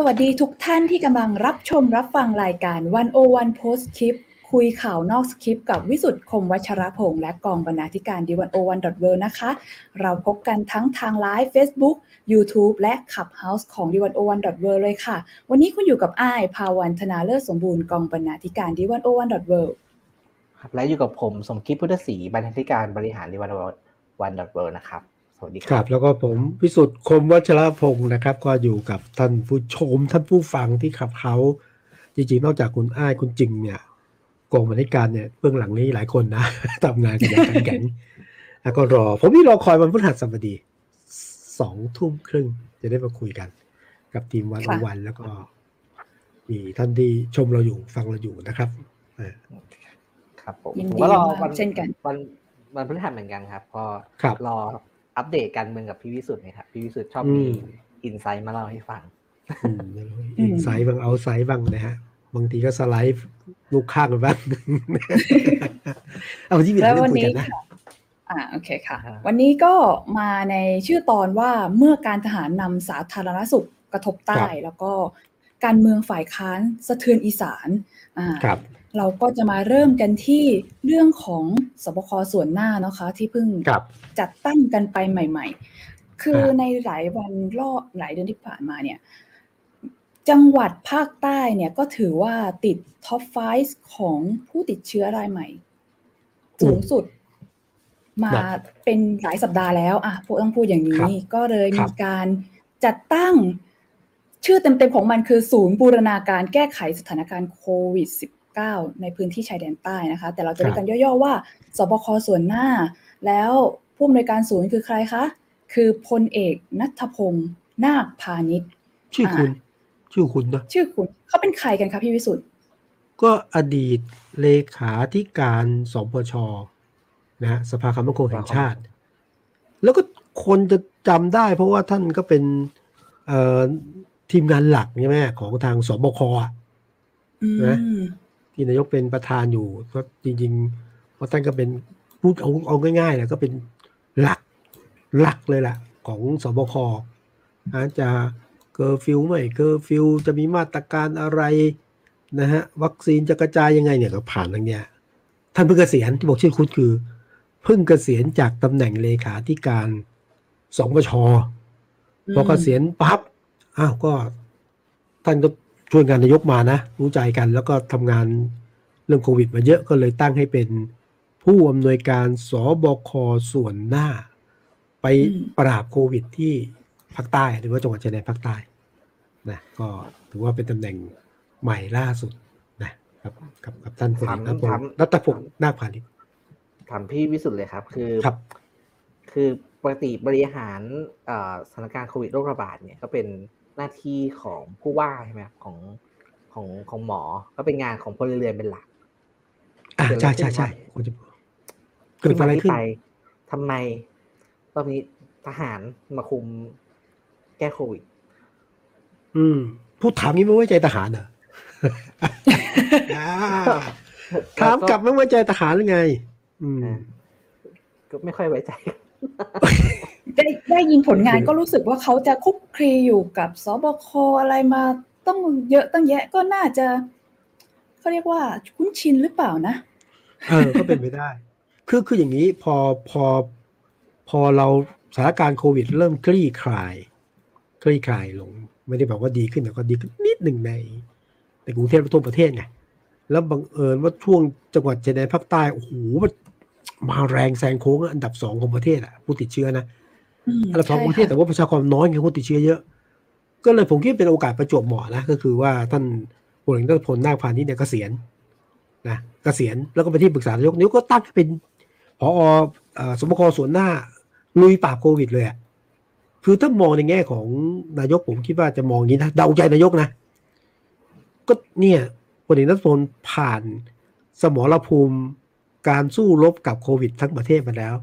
สวัสดีทุกท่านที่กำลังรับชมรับฟังรายการ101 Post-Script คุยข่าวนอกสคริปต์กับวิสุทธิ์คมวัชรพงศ์และกองบรรณาธิการ The101.world นะคะ เราพบกันทั้งทางไลฟ์ Facebook YouTube และ Clubhouse ของ The101.world เลยค่ะ วันนี้คุณอยู่กับอายภาวรรณธนาเลิศสมบูรณ์กองบรรณาธิการ The101.worldครับและอยู่กับผมสมคิดพุทธศรีบรรณาธิการบริหาร The101.world นะครับ สวัสดีคครัรับบแล้วก็ผมพิสุทธิ์คมวัชรพงศ์นะครับ ก็อยู่กับท่านผู้ชม ท่านผู้ฟังที่ขับเขาจริงๆ นอกจากคุณอ้ายคุณจริงเนี่ยกองบรรณาธิการเนี่ยเบื้องหลังนี้หลายคนนะทำงานกันอย่างแข็งๆแล้วก็รอ ผมนี่รอคอยวันพฤหัสบดีสองทุ่มครึ่งจะได้มาคุยกัน กับทีมวันค่ะวันแล้วก็ มีท่านที่ชมเราอยู่ฟังเราอยู่นะครับเออครับผมยินผมดีก็รอมากวันเช่นกันวันวันพฤหัสเหมือนกันครับ ก็ครับรอ อัปเดตการเมืองกับพี่วิสุทธ์นะครับพี่วิสุทธ์ชอบอืมมีอินไซต์มาเล่าให้ฟังอืมอินไซต์บางเอาไซต์บ้างนะฮะบางทีก็สไลด์ลูกข้างกันบ้างเอาที่มีแล้วเรื่อวันงคุยนี้กันนะค่ะอ่าโอเคค่ะอ่าฮะวันนี้ก็มาในชื่อตอนว่าเมื่อการทหารนำสาธารณสุขกระทบใต้ แล้วก็การเมืองฝ่ายค้านสะเทือนอีสานอ่าครับ เราก็จะมาเริ่มกันที่เรื่องของสบคส่วนหน้านะคะ ที่เพิ่งครับจัดตั้งกันไปใหม่ ๆ คือครับในหลายวันรอบหลายเดือนที่ผ่านมาเนี่ย จังหวัดภาคใต้เนี่ยก็ถือว่าติดท็อป5ของผู้ติดเชื้อรายใหม่ สูงสุดมาเป็นหลายสัปดาห์แล้ว อะพูดต้องพูดอย่างครันี้บก็เลยครัมีบการจัดตั้ง ชื่อเต็มๆของมันคือ ศูนย์บูรณาการแก้ไขสถานการณ์โควิด -19 ในพื้นที่ชายแดนใต้นะคะ แต่เราจะเรียกกันย่อๆว่าสบคส่วนหน้า แล้วผู้อำนวยการศูนย์คือใครคะ คือพลเอกนัทพงศ์นาคพาณิชย์ชื่อคุณชื่อคุณนะชื่อคุณเขาเป็นใครกันคะพี่วิสุทธ์ก็อดีตเลขาธิการสปชนะฮะสภาความมั่นคงแห่งชาติ แล้วก็คนจะจำได้ เพราะว่าท่านก็เป็นเอ่อทีมงานหลักใช่ไหมของทางศบคอะอืนะม ที่นายกเป็นประธานอยู่ก็จริงๆเพราะท่านก็เป็นพูดเอาเอาง่ายๆเลยก็เป็นหลักหลักเลยล่ะ ของศบคอาจจะเคอร์ฟิวไม่เคอร์ฟิวจะมีมาตรการอะไรนะฮะวัคซีนจะกระจายยังไงเนี่ยก็ผ่านทางเนี้ยท่านเพิ่งเกษียณที่บอกชื่อคุณคือเพิ่งเกษียณจากตำแหน่งเลขาธิการสปชพอเกษียณปั๊บอ้าวก็ท่านก็ ช่วยงานนายกมานะ รู้ใจกันแล้วก็ทำงานเรื่องโควิดมาเยอะก็เลยตั้งให้เป็นผู้อำนวยการสบคส่วนหน้า ไปอืมปราบโควิดที่ภาคใต้หรือว่าจังหวัดชายแดนภาคใต้นะก็ถือว่าเป็นตำแหน่งใหม่ล่าสุดนะครับกับกับท่านพลเอกนัทพงถามศ์รัตพงศ์นาคพาณิชย์ถามพี่วิสุทธ์เลยครับ คือครับ คือปกติบริหารเอ่อสถานการณ์โควิดโรคระบาดเนี่ยก็เป็น หน้าที่ของผู้ว่าใช่ไหมครับของของของหมอ ก็เป็นงานของพลเรือนเป็นหลักอ่าเกิดอะไรใช่ใช่ขึ้นใช่ควรจะเกิดอะไรที่มาที่ขึ้นไปทำไมรอบนี้ทหารมาคุมแก้โควิด อืม พูดถามงี้ไม่ไว้ใจทหารเหรออ่าถามกลับไม่ไว้ใจทหารหรือไง อืมอ่าก็ไม่ค่อยไว้ใจ ได้ได้ยินผลงานก็รู้สึกว่าเขาจะคลุกคลีอยู่กับสบคอะไรมาต้องเยอะตั้งแยะก็น่าจะเขาเรียกว่าคุ้นชินหรือเปล่านะเออก็เป็นไปได้ คือคืออย่างนี้พอพอพอเราสถานการณ์โควิด เริ่มคลี่คลาย คลี่คลายลง ไม่ได้บอกว่าดีขึ้นแต่ก็ดีขึ้นนิดหนึ่งในในกรุงเทพและทั่วประเทศไงแล้วบังเอิญว่าช่วงจังหวัดชายแดนภาคใต้โอ้โหมันมาแรงแซงโค้งอันดับสองของประเทศอะผู้ติดเชื้อนะ อืมอันดับสองของประเทศใช่แต่ค่ะว่าประชากรน้อยไงคนติดเชื้อเยอะ ก็เลยผมคิดเป็นโอกาสประจวบเหมาะนะก็คือว่าท่านพลเอกนัทพลนาคพาณิชย์เนี่ยเกษียณนะเกษียณแล้วก็เป็นที่ปรึกษานายกนายกก็ตั้งให้เป็นผอเอ่อสมบคส่วนหน้าลุยปราบโควิดเลยอะคือถ้ามองในแง่ของนายกผมคิดว่าจะมองอย่างนี้นะเดาใจนายกนะก็เนี่ยพลเอกนัทพลผ่านสมรภูมิการสู้รบกับโควิดทั้งประเทศมาแล้ว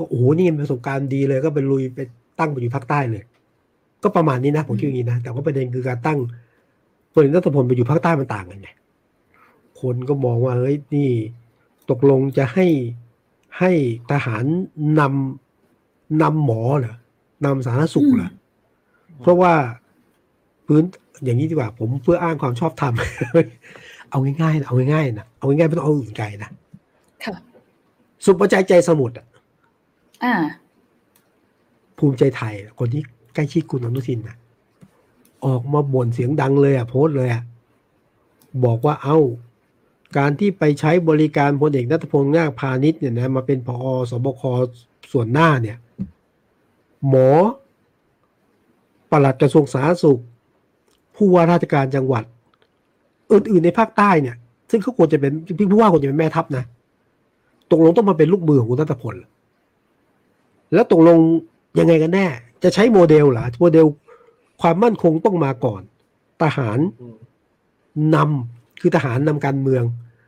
ก็โอ้โหนี่เป็นประสบการณ์ดีเลยก็ไปลุยไปตั้งไปอยู่ภาคใต้เลย ก็ประมาณนี้นะผมคิดอย่างนี้นะแต่ว่าประเด็นคือการตั้งพลเอกนัทพลไปอยู่ภาคใต้มันต่างกันไงคนก็มองว่าเฮ้ยนี่ตกลงจะให้ให้ทหารนำนำหมอเหรอนำสาธารณสุขเหรอเพราะว่าพื้นอย่างนี้ดีกว่า ผมเพื่ออ้างความชอบธรรมเอาง่ายๆนะเอาง่ายๆนะเอาง่ายๆไม่ต้องเอาอื่นไกลนะค่ะสุประใจใจสมุทรอะ อ่า ภูมิใจไทย คนที่ใกล้ชิดคุณอนุทินนะออกมาบ่นเสียงดังเลยอะโพสต์เลยอะบอกว่าเอ้า การที่ไปใช้บริการพลเอกนัทพงษ์นาคพาณิชย์เนี่ยนะมาเป็นพอสบคส่วนหน้าเนี่ย หมอปลัดกระทรวงสาธารณสุข ผู้ว่าราชการจังหวัด อื่นๆในภาคใต้เนี่ย ซึ่งเขาควรจะเป็นพี่ผู้ว่าควรจะเป็นแม่ทัพนะตกลงต้องมาเป็นลูกมือของคุณนัทพลเหรอ แล้วตกลงยังไงกันแน่ จะใช้โมเดลเหรอโมเดลความมั่นคงต้องมาก่อน ทหารอืมนำคือทหารนำการเมือง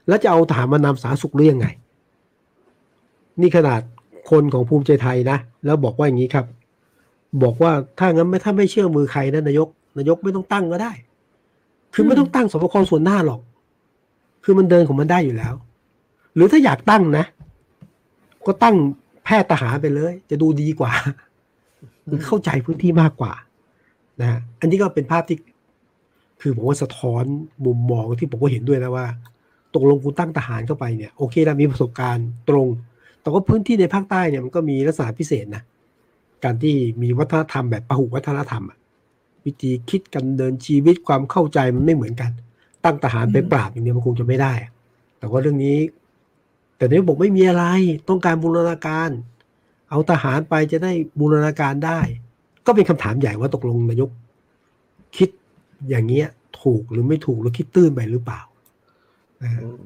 แล้วจะเอาทหารมานำสาธารณสุขหรือยังไง นี่ขนาดคนของภูมิใจไทยนะ แล้วบอกว่าอย่างนี้ครับ บอกว่าถ้างั้นไม่ถ้าไม่เชื่อมือใครนะนายก นายกไม่ต้องตั้งก็ได้ คือไม่ต้องตั้งสบคส่วนหน้าหรอก คือมันเดินของมันได้อยู่แล้ว หรือถ้าอยากตั้งนะ ก็ตั้งแพ ทย์ทหารไปเลย จะดูดีกว่าคือเข้าใจพื้นที่มากกว่านะฮะอันนี้ก็เป็นภาพที่ คือผมว่าสะท้อนมุมมองที่ผมก็เห็นด้วยนะว่าตกลงคุณตั้งทหารเข้าไปเนี่ยโอเคนะมีประสบการณ์ตรง แต่ว่าพื้นที่ในภาคใต้เนี่ยมันก็มีลักษณะพิเศษนะการที่มีวัฒนธรรมแบบพหุวัฒนธรรมอะวิธีคิดกันเดินชีวิตความเข้าใจมันไม่เหมือนกัน ตั้งทหารไปปราบอย่างเดียวมันคงจะไม่ได้อะแต่ว่าเรื่องนี้ แต่นายกบอกไม่มีอะไรต้องการบูรณาการ เอาทหารไปจะได้บูรณาการได้ ก็เป็นคำถามใหญ่ว่าตกลงนายก คิดอย่างเงี้ย ถูกหรือไม่ถูกหรือคิดตื้นไปหรือเปล่านะฮะอืม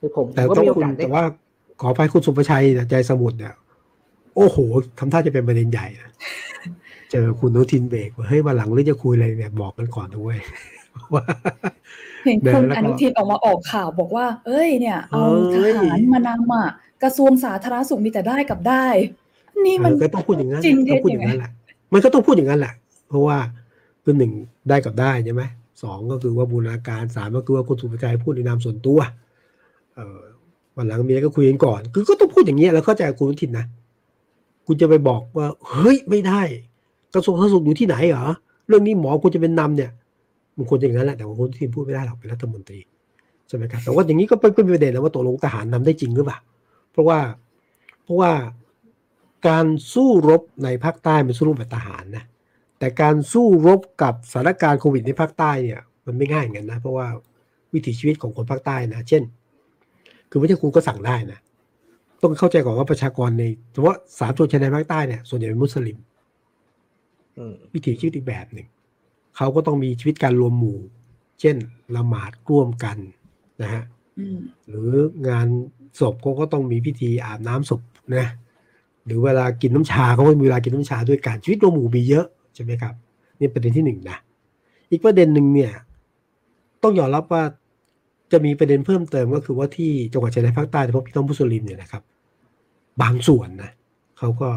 คือผมแต่ก็ต้องมีโอคุณกาสได้แต่ว่าขอไปคุณสุประชัยเนี่ยใจสมุทรเนี่ยโอ้โหทำท่าจะเป็นประเด็นใหญ่นะเจอคุณอนุทินเบรกว่าเฮ้ยวันหลังเรื่องจะคุยอะไรเนี่ยบอกกันก่อนด้วยว่า เห็นเดิคุนณแล้วก็อนุทินออกมาออกข่าวบอกว่า เอ้ยเนี่ย เอาทเอ้ยหารมานำอะกระทรวงสาธารณสุขมีแต่ได้กับได้ นี่มันเออก็ต้องพูดอย่างนั้นจริงเท็ต้อจงพูดอย่างยังไงนั้นแหละมันก็ต้องพูดอย่างนั้นแหละ เพราะว่าคือหนึ่งได้กับได้ใช่ไหมสองก็คือว่าบูรณาการสามก็คือว่าคุณสุภชัยพูดในนามส่วนตัว เออวันหลังมีอะไรก็คุยกันก่อน คือก็ต้องพูดอย่างเงี้ยแล้วเข้าใจคุณอนุทินนะคุณจะไปบอกว่า เฮ้ยไม่ได้ กระทรวงสาธารณสุขอยู่ที่ไหนเหรอเรื่องนี้หมอควรจะเป็นนำเนี่ย มันควรจะอย่างนั้นแหละแต่ว่าคุณอนุทินพูดไม่ได้หรอกเป็นรัฐมนตรีใช่ไหมครับแต่ว่าอย่างนี้ก็เป็นก็มีประเด็นนะว่าตกลงทหารนำได้จริงหรือเปล่าเพราะว่าเพราะว่าการสู้รบในภาคใต้มันสู้รบแบบทหารนะแต่การสู้รบกับสถานการณ์โควิดในภาคใต้เนี่ยมันไม่ง่ายอย่างนั้นนะเพราะว่าวิถีชีวิตของคนภาคใต้นะเช่น คือไม่ใช่คุณก็สั่งได้นะต้องเข้าใจก่อนว่าประชากรในเฉพาะสามชนชายแดนภาคใต้เนี่ยส่วนใหญ่เป็นมุสลิมอืมวิถีชีวิตอีกแบบหนึ่ง เขาก็ต้องมีชีวิตการรวมหมู่ เช่นละหมาดร่วมกันนะฮะอืมหรืองานศพเขาก็ต้องมีพิธีอาบน้ำศพนะหรือเวลากินน้ำชาเขาก็มีเวลากินน้ำชาด้วยกันชีวิตรวมหมู่มีเยอะใช่ไหมครับนี่ประเด็นที่หนึ่งนะอีกประเด็นหนึ่งเนี่ย ต้องยอมรับว่าจะมีประเด็นเพิ่มเติมก็คือว่าที่จังหวัดชายแดนภาคใต้โดยเฉพาะพี่น้องมุสลิมเนี่ยนะครับ บางส่วนนะเขาก็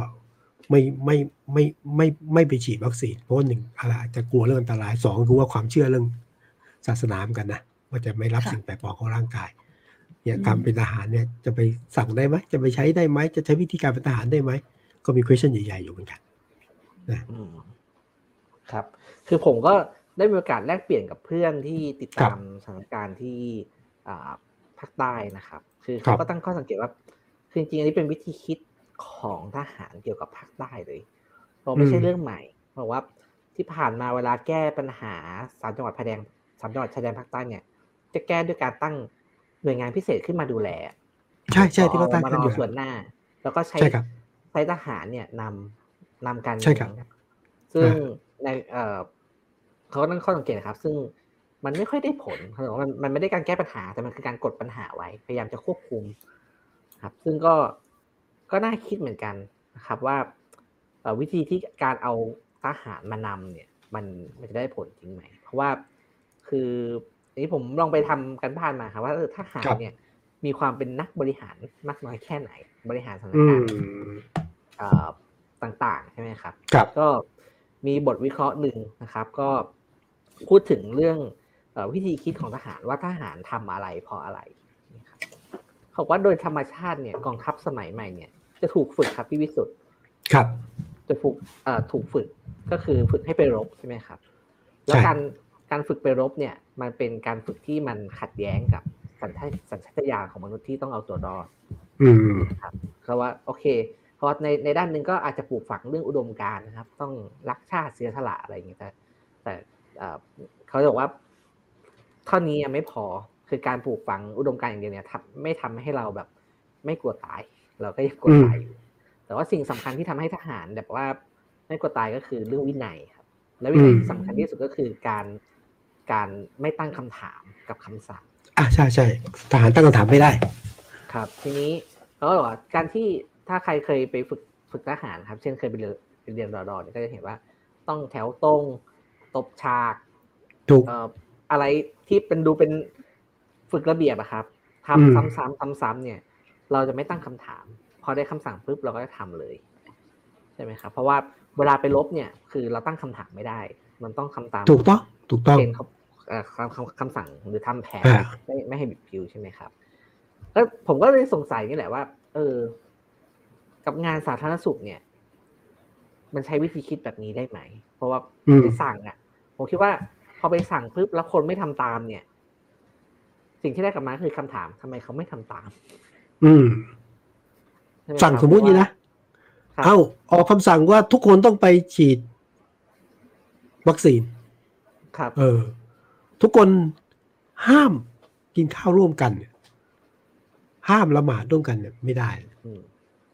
ไม่ไม่ไม่ไม่ไม่ไปฉีดวัคซีนเพราะว่าหนึ่งอะไรอาจจะกลัวเรื่องอันตรายสองคือว่าความเชื่อเรื่องศาสนาเหมือนกันนะว่าจะไม่รับค่ะสิ่งแปลกปลอมเข้าร่างกายเนี่ยอืมการเป็นทหารเนี่ยจะไปสั่งได้ไหมจะไปใช้ได้ไหมจะใช้วิธีการเป็นทหารได้ไหมก็มี question ใหญ่ๆอยู่เหมือนกันอืมครับ คือผมก็ได้มีโอกาสแลกเปลี่ยนกับเพื่อนที่ติดตามสถานการณ์ที่อ่าภาคใต้นะครับ คือครัเขาบก็ตั้งข้อสังเกตว่าคือจริงๆอันนี้เป็นวิธีคิด ของทหารเกี่ยวกับภาคใต้เลยเพราะไม่ใช่เรื่องใหม่ เพราะว่าที่ผ่านมาเวลาแก้ปัญหาสามจังหวัดชายแดนสามจังหวัดชายแดนภาคใต้เนี่ย จะแก้ด้วยการตั้งหน่วยงานพิเศษขึ้นมาดูแล ใช่ใช่ที่เขาตั้งมกันอยู่ส่วนหน้า แล้วก็ใช้ใช่ครับใช้ทหารเนี่ยนำนำการใช่ครับเมืองซึ่งอ่าในเอ่อเขาก็ตั้งข้อสังเกตนะครับ ซึ่งมันไม่ค่อยได้ผลเขาบอกว่ามันมันไม่ได้การแก้ปัญหาแต่มันคือการกดปัญหาไว้ พยายามจะควบคุม ครับ ซึ่งก็ ก็น่าคิดเหมือนกันนะครับว่าเอ่อวิธีที่การเอาทหารมานำเนี่ยมันมันจะได้ผลจริงไหม เพราะว่าคืออันนี้ผมลองไปทำกันบ้านมาครับว่าเออทหารครับเนี่ย มีความเป็นนักบริหารมากน้อยแค่ไหน บริหารสถานอืการมณ์เอ่อต่างๆใช่ไหมครับครับ ก็มีบทวิเคราะห์หนึ่งนะครับ ก็พูดถึงเรื่องเออวิธีคิดของทหารว่าทหารทำอะไรเพราะอะไรนะครับเขาบอกว่าโดยธรรมชาติเนี่ยกองทัพสมัยใหม่เนี่ย จะถูกฝึกครับพี่วิสุทธ์ครับ จะถูกเอ่อถูกฝึกก็คือฝึกให้ไปรบใช่ไหมครับ แล้วใช่การการฝึกไปรบเนี่ย มันเป็นการฝึกที่มันขัดแย้งกับสัญชาตสัญชาตญาณของมนุษย์ที่ต้องเอาตัวรอด อืมครับเพราะว่าโอเค เพราะในในด้านหนึ่งก็อาจจะปลูกฝังเรื่องอุดมการณ์นะครับ ต้องรักชาติเสียสละอะไรอย่างเงี้ยแต่แต่เอ่อเขาบอกว่าเท่านี้ยังไม่พอคือการปลูกฝังอุดมการณ์อย่างเดียวเนี่ยทำไม่ทำให้เราแบบ ไม่กลัวตาย เราก็ยังกลัวตายอยู่แต่ว่าสิ่งสำคัญที่ทำให้ทหารแบบว่าไม่กลัวตายก็คือเรื่องวินัยครับ และวินัยที่สำคัญที่สุดก็คือการการไม่ตั้งคำถามกับคำสั่งอะใช่ใช่ทหารตั้งคำถามไม่ได้ ครับ ทีนี้เขาก็บอกว่าการที่ถ้าใครเคยไปฝึกฝึกทหารครับ เช่นเคยไปเรียนไปเรียนรอดอเนี่ยก็จะเห็นว่าต้องแถวตรงตบฉากถูกเอ่ออะไรที่เป็นดูเป็นฝึกระเบียบอะครับอืมทำซ้ำๆซ้ำๆเนี่ย เราจะไม่ตั้งคำถาม พอได้คำสั่งปุ๊บเราก็จะทำเลยใช่ไหมครับเพราะว่าเวลาไปลบเนี่ย คือเราตั้งคำถามไม่ได้ มันต้องคำตามถูกต้องถูกต้องเกณฑ์เขาเอ่อคำคำคำสั่งหรือทำแผนอ่าไม่ไม่ให้บิดพิวใช่ไหมครับแล้วผมก็เลยสงสัยนี่แหละว่า เออ กับงานสาธารณสุขเนี่ย มันใช้วิธีคิดแบบนี้ได้ไหม เพราะว่าอืมไปสั่งอะ ผมคิดว่าพอไปสั่งปุ๊บแล้วคนไม่ทำตามเนี่ย สิ่งที่ได้กลับมาคือคำถามทำไมเขาไม่ทำตาม อืมใช่ไหสั่งครับสมมุตินี่นะครับเอ้า ออกคำสั่งว่าทุกคนต้องไปฉีด วัคซีน ครับ เออ ทุกคนห้ามกินข้าวร่วมกันเนี่ยห้ามละหมาดร่วมกันเนี่ยไม่ได้อืม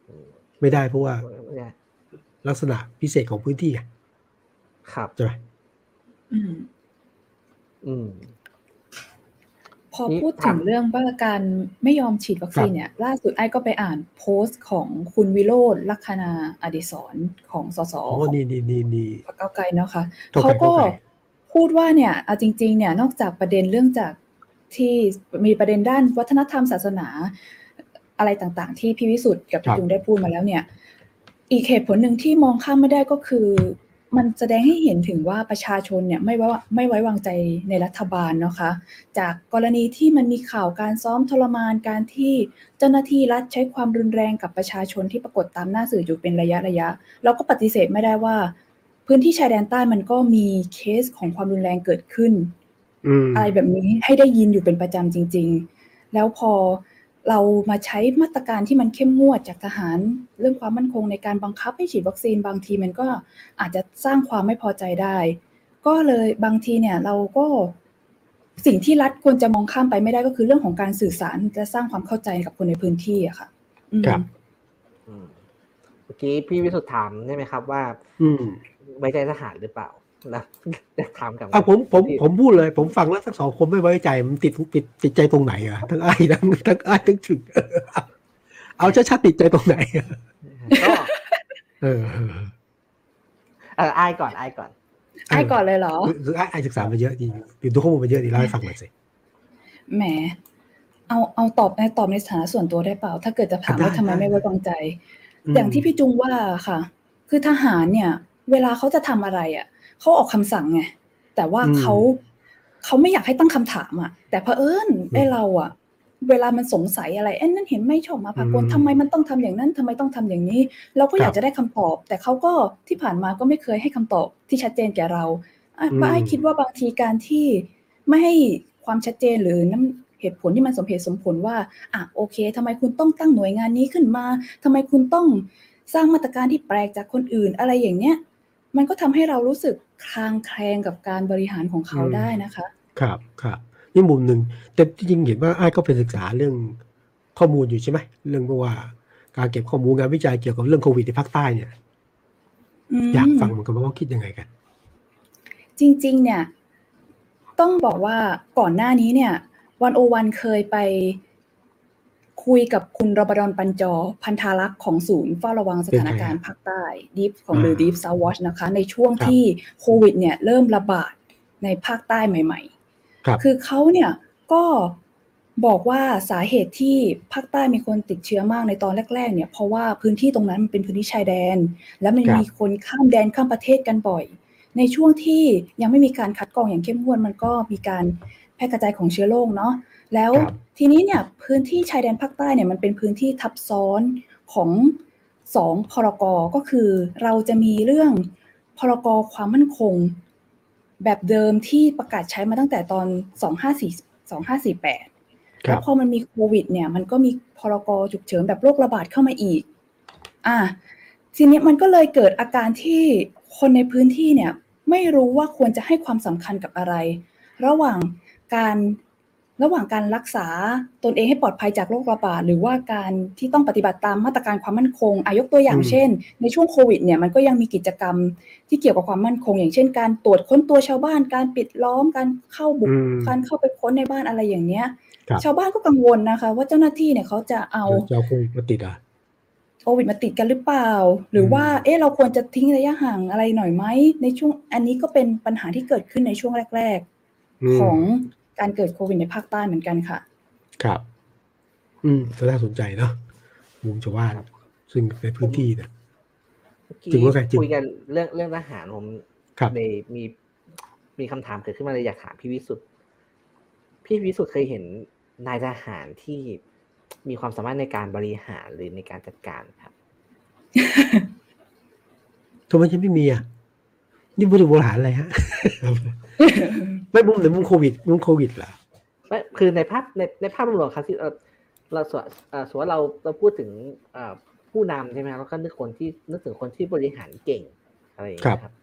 อืมไม่ได้เพราะว่าเนี่ยลักษณะพิเศษของพื้นที่ไงครับใช่ไหมอืม อืม พอนี่พูดถาถึมงเรื่องว่าการไม่ยอมฉีดวัคซีนเนี่ย ล่าสุดไอ้ก็ไปอ่านโพสต์ของคุณวิโรธลัคนาอดิศรของสสอ๋อของนี่นี่นี่นี่พรรคก้าวไกลเนาะค่ะก้าวไกลเขาก็ก้าวไกลพูดว่าเนี่ยเอาจริง ๆ เนี่ยนอกจากประเด็นเรื่องจากที่มีประเด็นด้านวัฒนธรรมศาสนา อะไรต่างๆ ที่พี่วิสุทธ์กับพี่จุงได้พูดมาแล้วเนี่ย อีกเหตุผลหนึ่งที่มองข้ามไม่ได้ก็คือ มันแสดงให้เห็นถึงว่าประชาชนเนี่ยไม่ไว้ไม่ไว้วางใจในรัฐบาลเนาะคะ จากกรณีที่มันมีข่าวการซ้อมทรมานการที่เจ้าหน้าที่รัฐใช้ความรุนแรงกับประชาชนที่ปรากฏตามหน้าสื่ออยู่เป็นระยะระยะ เราก็ปฏิเสธไม่ได้ว่า พื้นที่ชายแดนใต้มันก็มีเคสของความรุนแรงเกิดขึ้นอืมอะไรแบบนี้ให้ได้ยินอยู่เป็นประจำจริง ๆ แล้วพอ เรามาใช้มาตรการที่มันเข้มงวดจากทหาร เรื่องความมั่นคงในการบังคับให้ฉีดวัคซีนบางทีมันก็อาจจะสร้างความไม่พอใจได้ ก็เลยบางทีเนี่ยเราก็สิ่งที่รัฐควรจะมองข้ามไปไม่ได้ก็คือเรื่องของการสื่อสารและสร้างความเข้าใจกับคนในพื้นที่อะค่ะอืมครับอืมเมื่อกี้พี่วิสุทธ์ถามได้ไหมครับว่าอืมไว้ใจทหารหรือเปล่า นะจะถามกลับอะผมผมที่ผมพูดเลย ผมฟังแล้วทั้งสองคนไม่ไว้ใจมันติดติดติดใจตรงไหนอะทั้งไอ้ทั้งทั้งไอ้ทั้งถึงเอาชัดๆติดใจตรงไหนอะก็เออเออไอ้ายก่อนไอ้ายก่อนไอ้ก่อนเลยเหรอคือคือไอ้ไอ้ศึกษามาเยอะจริงดูทุกข้อมูลมาเยอะดีเล่าให้ฟังหน่อยสิแหมเอาเอาตอบในตอบในฐานะส่วนตัวได้เปล่า ถ้าเกิดจะถามได้ว่าทำไมได้ไม่ไว้วางใจอืมอย่างที่พี่จุงว่าค่ะ คือทหารเนี่ย เวลาเขาจะทำอะไรอะ เขาออกคำสั่งไงแต่ว่าอืมเขาเขาไม่อยากให้ตั้งคำถามอะ แต่เผอิญไอ้เราอะ เวลามันสงสัยอะไรเอ้นนั่นเห็นไม่ชอบมาพากลอืมทำไมมันต้องทำอย่างนั้นทำไมต้องทำอย่างนี้ เราก็อยากครับจะได้คำตอบ แต่เขาก็ที่ผ่านมาก็ไม่เคยให้คำตอบที่ชัดเจนแก่เราอะอืมป้าไอ้คิดว่าบางทีการที่ไม่ให้ความชัดเจนหรือน้ำเหตุผลที่มันสมเหตุสมผลว่าอะโอเคทำไมคุณต้องตั้งหน่วยงานนี้ขึ้นมาทำไมคุณต้องสร้างมาตรการที่แปลกจากคนอื่นอะไรอย่างเนี้ย มันก็ทำให้เรารู้สึก คลางแคลงกับการบริหารของเขาอืมได้นะคะ ครับครับนี่มุมหนึ่งแต่จริงๆเห็นว่าไอ้ก็ไปศึกษาเรื่องข้อมูลอยู่ใช่ไหมเรื่องว่าการเก็บข้อมูลงานวิจัยเกี่ยวกับเรื่องโควิดในภาคใต้เนี่ยมอยากฟังเหมือนกันว่าเขาคิดยังไงกัน จริง ๆ เนี่ย ต้องบอกว่าก่อนหน้านี้เนี่ยวันโอวันเคยไป คุยกับคุณรบดอนปัญจอ พันธารักษ์ของศูนย์เฝ้าระวังสถานการณ์ภาคใต้ดีฟของหรืออ่าดีฟซาวอชนะคะ ในช่วงครับที่โควิดเนี่ยเริ่มระบาดในภาคใต้ใหม่ๆครับคือเขาเนี่ยก็บอกว่าสาเหตุที่ภาคใต้มีคนติดเชื้อมากในตอนแรก ๆ เนี่ยเพราะว่าพื้นที่ตรงนั้นมันเป็นพื้นที่ชายแดน และมันครับมีคนข้ามแดนข้ามประเทศกันบ่อย ในช่วงที่ยังไม่มีการคัดกรองอย่างเข้มงวดมันก็มีการแพร่กระจายของเชื้อโรคเนาะ แล้วครับทีนี้เนี่ยพื้นที่ชายแดนภาคใต้เนี่ยมันเป็นพื้นที่ทับซ้อนของสองพรกก็คือเราจะมีเรื่องพรกความมั่นคง แบบเดิมที่ประกาศใช้มาตั้งแต่ตอน 254 2548ครัแล้บวพอมันมีโควิดเนี่ยมันก็มีพรกฉุกเฉินแบบโรคระบาดเข้ามาอีก อะทีนี้มันก็เลยเกิดอาการที่คนในพื้นที่เนี่ยไม่รู้ว่าควรจะให้ความสำคัญกับอะไร ระหว่างการ ระหว่างการรักษาตนเองให้ปลอดภัยจากโรคระบาดหรือว่าการที่ต้องปฏิบัติตามมาตรการความมั่นคงอายกตัวอย่างอืมเช่น ในช่วงโควิดเนี่ยมันก็ยังมีกิจกรรมที่เกี่ยวกับความมั่นคง อย่างเช่น การตรวจค้นตัวชาวบ้าน การปิดล้อมการเข้าบุกอืมการเข้าไปค้นในบ้านอะไรอย่างเนี้ยครับชาวบ้านก็กังวลนะคะ ว่าเจ้าหน้าที่เนี่ยเขาจะเอาเจ้าคงมาติดอะโควิดมาติดกันหรือเปล่า หรือว่าอืมเอ๊ะเราควรจะทิ้งระยะห่างอะไรหน่อยไหมในช่วงอันนี้ก็เป็นปัญหาที่เกิดขึ้นในช่วงแรกอืมๆของ การเกิดโควิดในภาคใต้เหมือนกันค่ะ ครับ อืมก็น่าสนใจเนาะมุมชาวบ้านซึ่งในพื้นที่เนี่ยเมื่อกี้จริงว่าไงจริงคุยกันเรื่องเรื่องทหารผมครับเลยมีมีคำถามเกิดขึ้นมาเลยอยากถามพี่วิสุทธ์พี่วิสุทธ์เคยเห็นนายทหารที่มีความสามารถในการบริหารหรือในการจัดการครับทำไมฉันไม่มีอะ นี่บริบริหารอะไรฮะ ไม่มุมหรือมุมโควิด มุมโควิดเหรอไม่คือในภาพในในภาพรวมครับที่เออเราสวเอ่อสมมติว่าเราเราพูดถึงเอ่อผู้นำใช่ไหมครับแล้วก็นึกคนที่นึกถึงคนที่บริหารเก่งอะไรอย่างเงี้ยครับ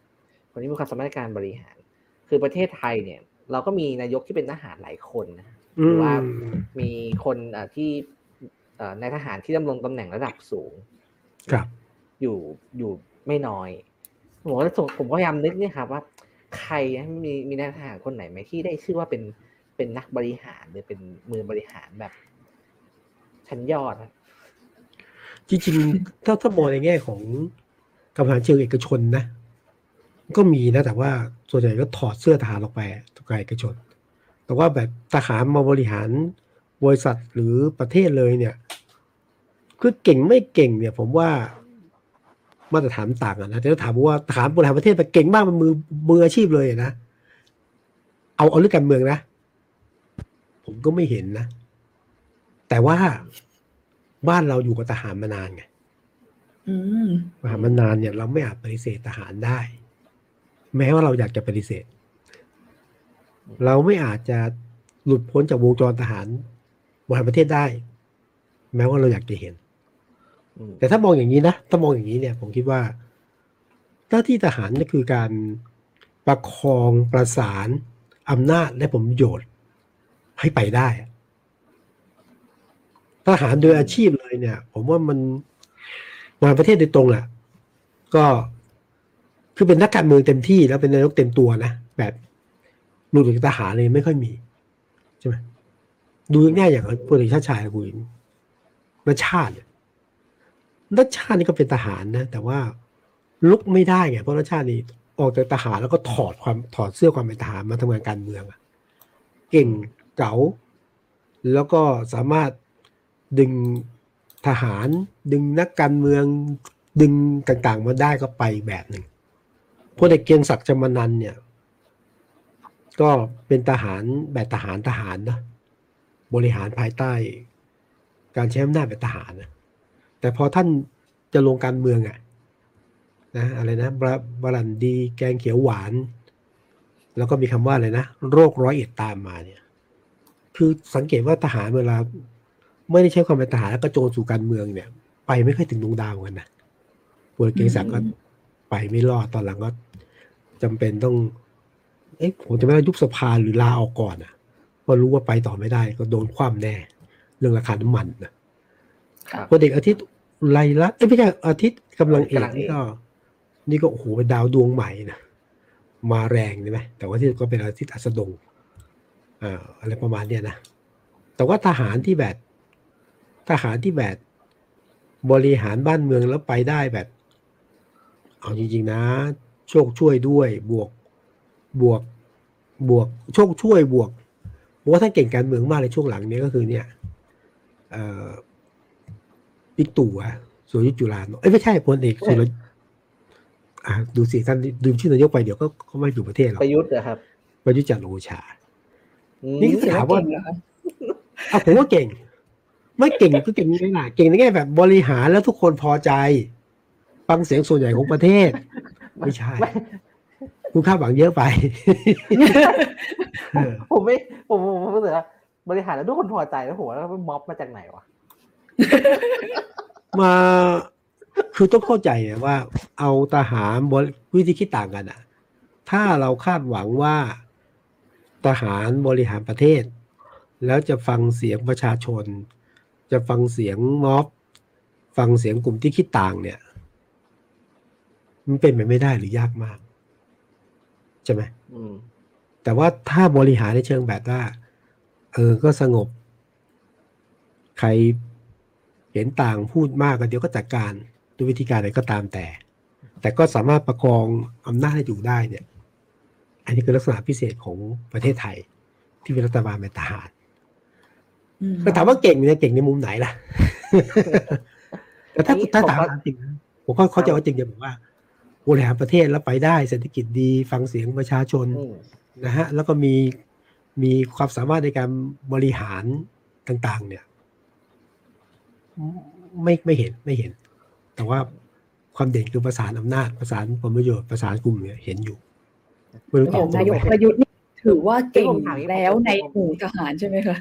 คนที่มีความสามารถในการบริหาร คือประเทศไทยเนี่ย เราก็มีนายกที่เป็นทหารหลายคนนะหรือว่าอืมมีคนเอ่อที่เอ่อในทหารที่ดำรงตำแหน่งระดับสูง ครับ อยู่อยู่ไม่น้อยผมก็ส่งผมก็พยายามนึกเนี่ยครับว่า ใครนะมีมีนายทหารคนไหนไหมที่ได้ชื่อว่าเป็นเป็นนักบริหารหรือเป็นมือบริหารแบบชั้นยอดจริงๆถ้าถ้ามองในแง่ของกำลังเชิงเอกชนนะ ก็มีนะ แต่ว่าส่วนใหญ่ก็ถอดเสื้อทหารออกไปทุกเอกชน แต่ว่าแบบทหารมาบริหารบริษัทหรือประเทศเลยเนี่ย คือเก่งไม่เก่งเนี่ย ผมว่า มาตรฐานต่างกันนะแต่ถ้าถามว่าทหารบริหารประเทศแบบเก่งมากมันมือมืออาชีพเลยนะเอาเอาเรื่องการเมืองนะ ผมก็ไม่เห็นนะ แต่ว่าบ้านเราอยู่กับทหารมานานไงอืมทหารมานานเนี่ย เราไม่อาจปฏิเสธทหารได้ แม้ว่าเราอยากจะปฏิเสธ เราไม่อาจจะหลุดพ้นจากวงจรทหารบริหารประเทศได้ แม้ว่าเราอยากจะเห็นอืม แต่ถ้ามองอย่างนี้นะถ้ามองอย่างนี้เนี่ยผมคิดว่า หน้าที่ทหารนี่คือการประคองประสานอำนาจและผลประโยชน์ให้ไปได้ ทหารโดยอาชีพเลยเนี่ย ผมว่ามันบริหารประเทศโดยตรงอะก็คือเป็นนักการเมืองเต็มที่แล้วเป็นนายกเต็มตัวนะแบบหลุดจากทหารเลยไม่ค่อยมีใช่ไหมดูง่ายอย่างพลเอกชาติชายคุยนัชชาติเนี่ย นัชชาตินี่ก็เป็นทหารนะ แต่ว่าลุกไม่ได้ไงเพราะนัชชาตินี่ออกจากทหารแล้วก็ถอดความถอดเสื้อความเป็นทหารมาทำงานการเมืองเก่งเก๋าแล้วก็สามารถดึงทหาร ดึงนักการเมืองดึงต่างๆมาได้ก็ไปแบบหนึ่งพลเอกเกียงศักดิ์จมนันเนี่ย ก็เป็นทหารแบบทหารทหารนะบริหารภายใต้ การใช้อำนาจแบบทหารนะ แต่พอท่านจะลงการเมืองอะนะอะไรนะบราบรันดีแกงเขียวหวาน แล้วก็มีคำว่าอะไรนะ โรคร้อยเอ็ดตามมาเนี่ย คือสังเกตว่าทหารเวลา ไม่ได้ใช้ความเป็นทหารแล้วก็โจรสู่การเมืองเนี่ย ไปไม่ค่อยถึงดวงดาวกันนะพลเอกเกษศักดิ์ก็ไปไม่รอดตอนหลังก็จำเป็นต้องเอ๊ะผมจะไม่ได้ยุบสภาหรือลาออกก่อนอะเพราะรู้ว่าไปต่อไม่ได้ ก็โดนคว่ำแน่ เรื่องราคาน้ำมันนะครับพลเอกอาทิตย์ ไลลักษณ์เอ้ยไม่ใช่อาทิตย์กำลังเอกกำลังเอกนี่ก็ นี่ก็โอ้โหเป็นดาวดวงใหม่นะมาแรงใช่ไหมแต่ว่าที่ก็เป็นอาทิตย์อัสดงอ่าอะไรประมาณเนี้ยนะแต่ว่าทหารที่แบบทหารที่แบบบริหารบ้านเมืองแล้วไปได้แบบ เอาจริง ๆ นะ โชคช่วยด้วย บวกบวกบวก โชคช่วยบวกผมว่าท่านเก่งการเมืองมากในช่วงหลังเนี้ยก็คือเนี่ยเอ่อ บิ๊กตู่อะสุรยุทธ์จุลานนท์เอ้ยไม่ใช่พลเอกสุรยุทธ์อ่าดูสิท่านลืมชื่อนายกไปเดี๋ยวก็ก็ไม่อยู่ประเทศหรอกประยุทธ์เหรอครับประยุทธ์จันทร์โอชาอืมนี่ถือถามว่าว่าเก่งเหรอคะเอาผมว่าเก่ง ไม่เก่งก็เก่งในไหนเก่งในแง่แบบบริหารแล้วทุกคนพอใจ ฟังเสียงส่วนใหญ่ของประเทศ ไม่ใช่ไม่คุณคาดหวังเยอะไปเออผมไม่ผมผมผมรู้สึกว่าบริหารแล้วทุกคนพอใจแล้วผมว่ามันม็อบมาจากไหนวะ มาคือต้องเข้าใจเนี่ยว่า เอาทหารบริวิธีคิดต่างกันอะ ถ้าเราคาดหวังว่าทหารบริหารประเทศ แล้วจะฟังเสียงประชาชน จะฟังเสียงม็อบ ฟังเสียงกลุ่มที่คิดต่างเนี่ย มันเป็นไปไม่ได้หรือยากมาก ใช่ไหมอืมแต่ว่าถ้าบริหารในเชิงแบบว่า เออก็สงบ ใคร เห็นต่างพูดมากก็เดี๋ยวก็จัดการด้วยวิธีการอะไรก็ตามแต่ แต่ก็สามารถประคองอำนาจให้อยู่ได้เนี่ย อันนี้คือลักษณะพิเศษของประเทศไทย ที่เป็นรัฐบาลเป็นทหารอืมแต่ถามว่าเก่งเนี่ยเก่งในมุมไหนล่ะแต่ถ้านี่ถ้าผมถามก็จริงนะผมก็เข้าใจว่าจริงจะบอกว่าบริหารประเทศแล้วไปได้เศรษฐกิจดีฟังเสียงประชาชนอืมนะฮะแล้วก็มีมีความสามารถในการบริหารต่าง ๆ เนี่ย ไม่ไม่เห็นไม่เห็น แต่ว่าความเด่นคือประสานอำนาจประสานผลประโยชน์ประสานกลุ่มเนี่ยเห็นอยู่ไม่รู้ตโอ้อบโหตรงนายกไหมประยุทธ์นี่ถือว่าเก่งผมถามอย่างนี้แล้วผมในผมหมู่ทหารใช่ไหมคะ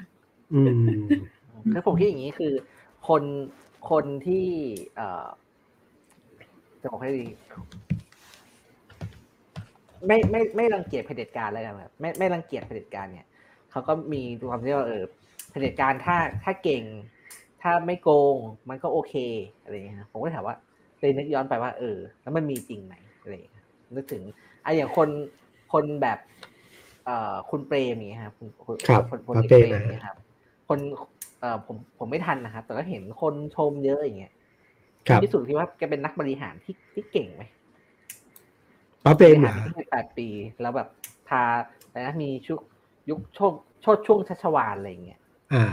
อืมคือผมคิดอย่างนี้คือคนคนที่เอ่อจะบอกให้ดีไม่ไม่ไม่รังเกียจเผด็จการแล้วกันครับไม่ไม่รังเกียจเผด็จการเนี่ยเขาก็มีความที่ว่าเออเผด็จการถ้าถ้าเก่ง ถ้าไม่โกงมันก็โอเคอะไรอย่างเงี้ยครับผมก็ถามว่าเลยนึกย้อนไปว่าเออ แล้วมันมีจริงไหมอะไรอย่างเงี้ยนึกถึงอะอย่างคนคนแบบเอ่อคุณเปรมอย่างเงี้ยครับคุณคุณครับคนคนพระเอกเปรมเปรมนะเนี่ยครับ คนเอ่อผมผมไม่ทันนะครับแต่ก็เห็นคนชมเยอะอย่างเงี้ยครับพิสูจน์ที่ว่าแกเป็นนักบริหารที่ที่เก่งไหมป้าเปรมบเหริรหารอที่แปดปีแล้วแบบพาอะไรนะมีชุกยุคโชคโชดช่วงชัชวาลอะไรอย่างเงี้ยอ่า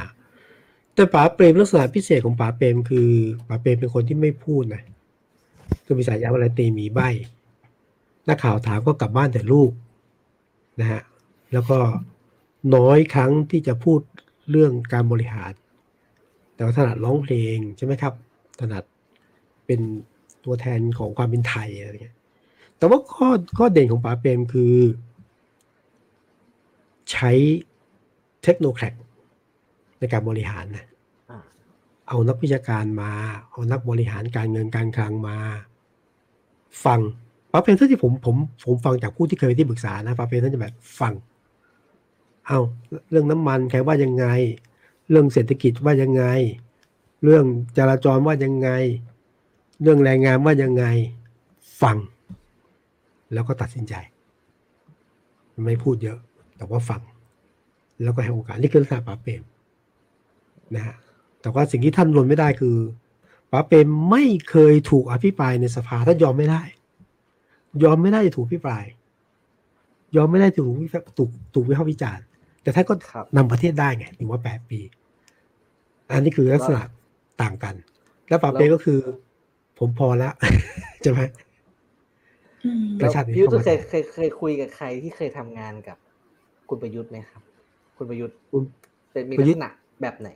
แต่ป๋าเปรมลักษณะพิเศษของป๋าเปรมคือป๋าเปรมเป็นคนที่ไม่พูดนะคือมีสายยาอะไรตีมีใบนักข่าวถามก็กลับบ้านแต่ลูกนะฮะแล้วก็น้อยครั้งที่จะพูดเรื่องการบริหาร แต่ว่าถนัดร้องเพลงใช่ไหมครับ ถนัดเป็นตัวแทนของความเป็นไทยอะไรเงี้ยแต่ว่าข้อข้อเด่นของป๋าเปรมคือ ใช้เทคโนแครก ในการบริหารนะอ่าเอานักวิชาการมา เอานักบริหารการเงินการคลังมา ฟังป๋าเปรมท่านที่ผมผมผมฟังจากผู้ที่เคยที่ปรึกษานะป๋าเปรมท่านจะแบบฟัง เอาเรื่องน้ำมันใครว่ายังไง เรื่องเศรษฐกิจว่ายังไง เรื่องจราจรว่ายังไง เรื่องแรงงานว่ายังไง ฟัง แล้วก็ตัดสินใจ ไม่พูดเยอะ แต่ว่าฟัง แล้วก็ให้โอกาสนี่คือลักษณะป๋าเปรม นะฮะแต่ว่าสิ่งที่ท่านรนไม่ได้คือป๋าเปรมไม่เคยถูกอภิปรายในสภาท่านยอมไม่ได้ ยอมไม่ได้จะถูกอภิปราย ยอมไม่ได้ถูกวิพากษ์ถูกถูกวิพากษ์วิจารณ์ แต่ท่านก็ครับนำประเทศได้ไงถึงว่าแปดปี อันนี้คือลักษณะต่างกัน แล้วป๋าเปรมก็คือ ผมพอแล้วใช่ไหมอืมประชาธิปไตยพี่ยุทธเข้ามาเคยเคยเคยคุยกับใครที่เคยทำงานกับ คุณประยุทธ์ไหมครับ คุณประยุทธ์คุณเป็นมีประลัยุกทธ์ษณะแบบไหน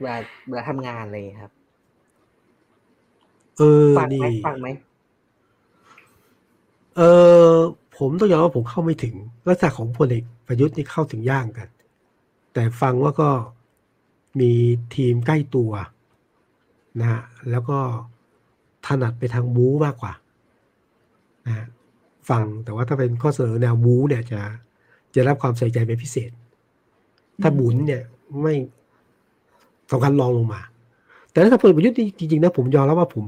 เวลาเวลาทำงานอะไรอย่างเลยครับ เออฟังนี่ไหมฟังไหมเออผมต้องยอมว่าผมเข้าไม่ถึงลักษณะของพลเอกประยุทธ์นี่เข้าถึงย่างกัน แต่ฟังว่าก็มีทีมใกล้ตัวนะฮะแล้วก็ถนัดไปทางบู๊มากกว่านะฮะฟังแต่ว่าถ้าเป็นข้อเสนอแนวบู๊เนี่ยจะจะรับความใส่ใจเป็นพิเศษ ถ้าบุญเนี่ยไม่ สำคัญรองลงมา แต่ถ้าพลเอกประยุทธ์จริงๆนะผมยอมรับว่าผม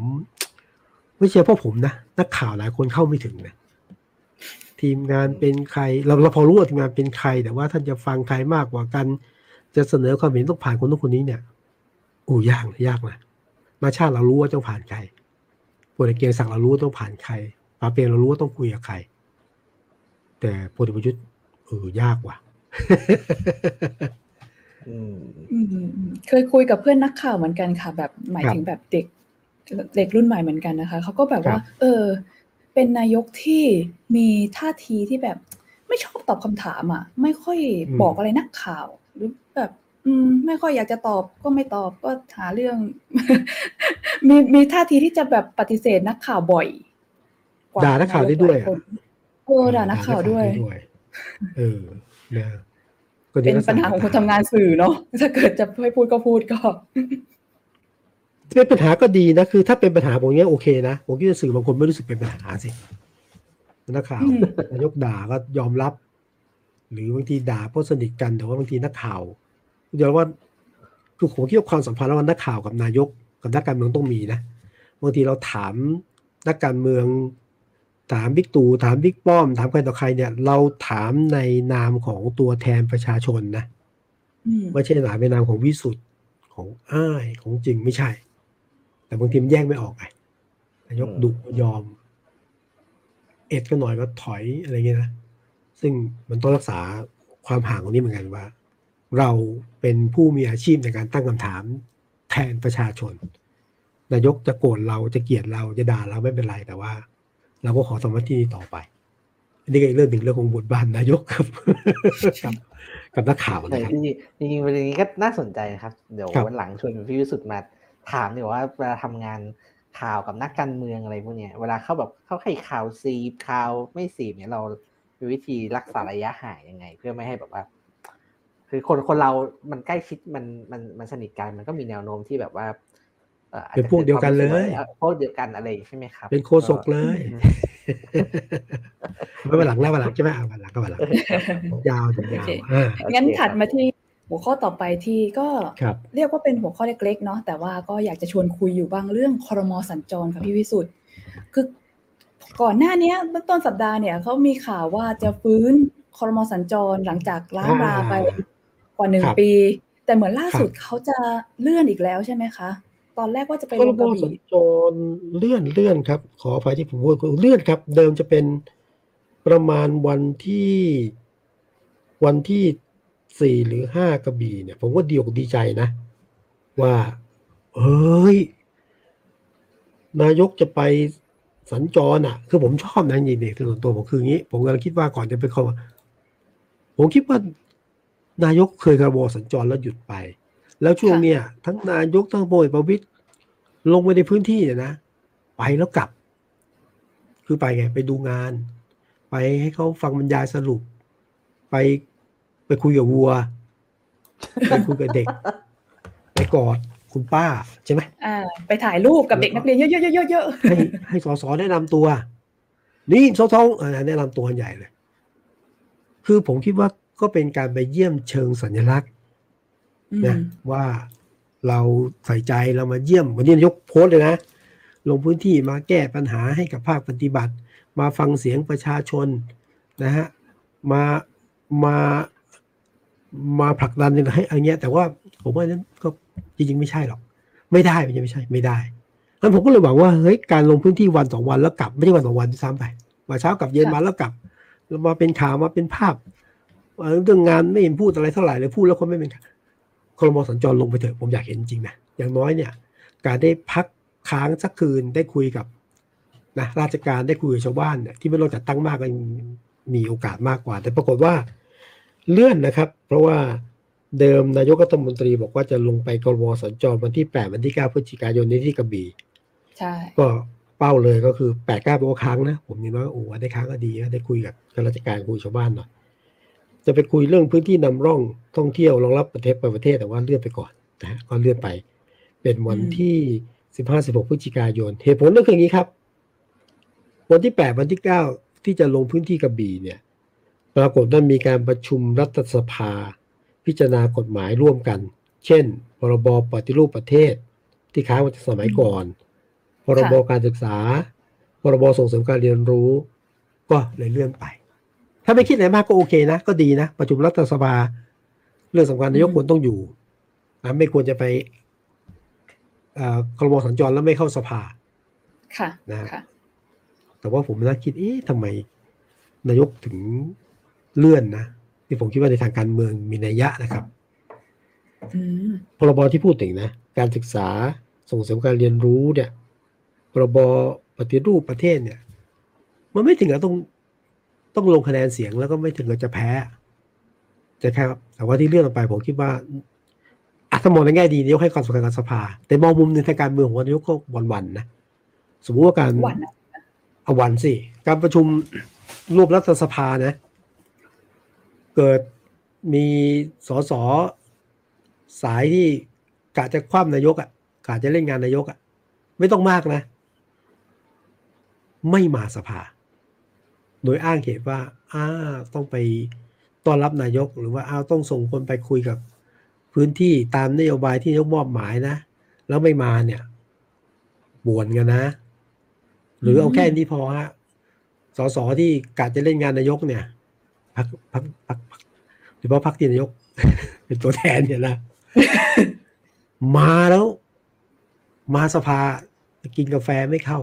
ไม่ใช่เพราะผมนะนักข่าวหลายคนเข้าไม่ถึงนะทีมงานเป็นใคร เราเราพอรู้ว่าทีมงานเป็นใคร แต่ว่าท่านจะฟังใครมากกว่ากัน จะเสนอความเห็นต้องผ่านคนนู้นคนนี้เนี่ยโอ้ยากนะยากนะมาชาติเรารู้ว่าต้องผ่านใครพลเอกเกียงศักดิ์เรารู้ว่าต้องผ่านใครปาเปรมเรารู้ว่าต้องคุยกับใคร แต่พลเอกประยุทธ์เออยากว่ะ เคยคุยกับเพื่อนนักข่าวเหมือนกันค่ะ แบบหมายถึงแบบเด็ก เด็กรุ่นใหม่เหมือนกันนะคะเขาก็แบบว่าครับเออ เป็นนายกที่มีท่าทีที่แบบไม่ชอบตอบคำถามอะ ไม่ค่อยบอกอะไรนักข่าว หรือแบบ อืม ไม่ค่อยอยากจะตอบก็ไม่ตอบก็หาเรื่อง มีมีท่าทีที่จะแบบปฏิเสธนักข่าวบ่อยด่านักข่าวได้ด้วยหลอะคนเออด่านักข่าวด้วย เออนะก็ เป็นปัญหาของคนทำงานสื่อเนาะถ้าเกิดจะให้พูดก็พูดก็เป็นปัญหาก็ดีนะคือ ถ้าเป็นปัญหาผมเนี้ยโอเคนะผมคิดว่าสื่อบางคนไม่รู้สึกเป็นปัญหาสินักข่าวอืมนายกด่าก็ยอมรับ หรือบางทีด่าเพราะสนิทกันแต่ว่าบางทีนักข่าวเดี๋ยวว่าคือผมคิดว่าความสัมพันธ์ระหว่างนักข่าวกับนายก กับนักการเมืองต้องมีนะบางทีเราถามนักการเมือง ถามบิ๊กตู่ถามบิ๊กป้อม ถามใครต่อใครเนี่ย เราถามในนามของตัวแทนประชาชนนะอืมไม่ใช่ถามในนามของวิสุทธ์ของอ้ายของจริงไม่ใช่ แต่บางทีมันแยกไม่ออกไงนายกอืมดุก็ยอม เอ็ดก็หน่อยก็ถอยอะไรเงี้ยนะซึ่งมันต้องรักษาความห่างตรงนี้เหมือนกันว่า เราเป็นผู้มีอาชีพในการตั้งคำถามแทนประชาชน นายกจะโกรธเราจะเกลียดเราจะด่าเราไม่เป็นไรแต่ว่า เราก็ขอทำหน้าที่นี้ต่อไปอันนี้ก็อีกเรื่องหนึ่งเรื่องของบทบาทนายกครับกับกับนักข่าวแต่นะครับจริงๆจริงๆประเด็นนี้ก็น่าสนใจนะครับ เดี๋ยวครับวันหลังชวนพี่วิสุทธ์มาถามดีกว่าเวลาทำงานข่าวกับนักการเมืองอะไรพวกเนี้ยเวลาเข้าแบบเข้าให้ข่าวซีบข่าวไม่ซีบเนี่ยเรามีวิธีรักษาระยะห่างยังไง เพื่อไม่ให้แบบว่า คือคนคนเรา มันใกล้ชิดมันมันมันสนิทกันมันก็มีแนวโน้มที่แบบว่าอ่ออาจ เป็นจะพวกเดียวกันเลยออพวกเดียวกันอะไรใช่ไหมครับ เป็นโคศกเลยไม่วันหลังแล้ววันหลังใช่ไหมอะวันหลังก็วันหลังยาวถึงยาวอ่างั้นถัดมาที่หัวข้อต่อไปที่ก็ครับเรียกว่าเป็นหัวข้อเล็กๆเนาะแต่ว่าก็อยากจะชวนคุยอยู่บ้างเรื่องคอรมอสัญจรค่ะพี่วิสุทธ์คือก่อนหน้าเนี้ยเมื่อต้นสัปดาห์เนี่ยเขามีข่าวว่าจะฟื้นคอรมอสัญจรหลังจากล้างราไปกว่าหนึ่งครับปี แต่เหมือนล่าสุดครับเขาจะเลื่อนอีกแล้วใช่ไหมคะ ตอนแรกว่าจะไปพลรงบกระสัญบี่จรเลื่อนเลื่อนครับ ขออภัยที่ผมพูดเลื่อนครับ เดิมจะเป็นประมาณวันที่วันที่สี่หรือห้ากระบี่เนี่ย ผมก็ดีอกดีใจนะ ว่าเฮ้ย นายกจะไปสัญจรอะ คือผมชอบนะจริงๆส่วนตัวผมคืออย่างนี้ ผมกำลังคิดว่าก่อนจะไปเข้าผมคิดว่านายกเคยกระโบสัญจรแล้วหยุดไป แล้วช่วงเนี้ยทั้งนายกทั้งพลเอกประวิตยลงไปในพื้นที่เนี่ยนะไปแล้วกลับ คือไปไง ไปดูงาน ไปให้เขาฟังบรรยายสรุป ไปไปคุยกับวัว ไปคุยกับเด็ก ไปกอดคุณป้าใช่ไหมอ่า ไปถ่ายรูปกับเด็กนักเรียนเยอะๆๆๆให้ให้สสแนะนำตัว นี่สสอ่าแนะนำตัวกันใหญ่เลย คือผมคิดว่าก็เป็นการไปเยี่ยมเชิงสัญลักษณ์ๆอืม นะว่าเราใส่ใจเรามาเยี่ยม วันนี้นายกโพสต์เลยนะ ลงพื้นที่มาแก้ปัญหาให้กับภาคปฏิบัติ มาฟังเสียงประชาชนนะฮะมามามาผลักดันให้อะไรเงี้ยแต่ว่าผมว่านั้นก็จริงๆไม่ใช่หรอก ไม่ได้ไม่ใช่ไม่ใช่ไม่ได้งั้นผมก็เลยหวังว่าเฮ้ยการลงพื้นที่วันสองวันแล้วกลับไม่ใช่วันสองวันด้วยซ้ำไปมาเช้ากลับเย็นมาแล้วกลับแล้วมาเป็นข่าวมาเป็นภาพเอ่อเรื่องงานไม่เห็นพูดอะไรเท่าไหร่เลยพูดแล้วคนไม่เป็นข่าว คลมสัญจรลงไปเถอะผมอยากเห็นจริงนะอย่างน้อยเนี่ย การได้พักค้างสักคืนได้คุยกับนะราชการได้คุยกับชาวบ้านเนี่ยที่ไม่ต้องจัดตั้งมากก็ยังมีโอกาสมากกว่า แต่ปรากฏว่าเลื่อนนะครับ เพราะว่าเดิมนายกรัฐมนตรีบอกว่าจะลงไปกรมสัญจรวันที่ 8 วันที่ 9 พฤศจิกายนนี้ที่กระบี่ใช่ก็เป้าเลยก็คือแปดเก้าเป็นว่าค้างนะ ผมนี่ว่าโอ้ได้ค้างก็ดีนะได้คุยกับข้าราชการคุยชาวบ้านหน่อย จะไปคุยเรื่องพื้นที่นำร่องท่องเที่ยวรองรับประเทศไปประเทศแต่ว่าเลื่อนไปก่อนนะฮะก็เลื่อนไป เป็นวันที่สิบห้าสิบหกพฤศจิกายนเหตุผลก็คืออย่างนี้ครับ วันที่แปดวันที่เก้าที่จะลงพื้นที่กระบี่เนี่ย ปรากฏว่ามีการประชุมรัฐสภา พิจารณากฎหมายร่วมกัน เช่นพรบปฏิรูปประเทศ ที่ค้างมาจากสมัยก่อนพรบการศึกษาพรบส่งเสริมการเรียนรู้ ก็เลยเลื่อนไป ถ้าไม่คิดอะไรมากก็โอเคนะ ก็ดีนะ ประชุมรัฐสภา เรื่องสำคัญนายกควรต้องอยู่นะไม่ควรจะไปเอ่อครมสัญจรแล้วไม่เข้าสภา ค่ะนะฮะค่ะแต่ว่าผมน่าคิด เอ๊ะทำไม นายกถึงเลื่อนนะที่ผมคิดว่าในทางการเมืองมีนัยยะนะครับอืมพรบที่พูดถึงนะ การศึกษาส่งเสริมการเรียนรู้เนี่ยพรบปฏิรูปประเทศเนี่ย มันไม่ถึงกับต้อง ต้องลงคะแนนเสียงแล้วก็ไม่ถึงกับจะแพ้จะแค่ครับแต่ว่าที่เลื่อนออกไปผมคิดว่าอาถ้ามองในแง่ดีนายกให้ความสำคัญกับสภา แต่มองมุมในทางการเมืองของนายกก็วันๆนะสมมติว่าการหวานนะเอาวันสิการประชุมรวบรัฐสภานะ เกิดมีสสสายที่กะจะคว่ำนายกอะ่ะกะจะเล่นงานนายกอะ่ะไม่ต้องมากนะ ไม่มาสภา โดยอ้างเหตุว่าอ้าต้องไปต้อนรับนายก หรือว่าอ้าวต้องส่งคนไปคุยกับพื้นที่ตามนโยบายที่นายกมอบหมายนะ แล้วไม่มาเนี่ยบ่วนกันนะ หรือเอาแค่นี้พอฮะสสที่กะจะเล่นงานนายกเนี่ยพักพักพักพักหรือว่าพักที่นายก เป็นตัวแทนเนี่ยนะมาแล้ว มาสภากินกาแฟไม่เข้า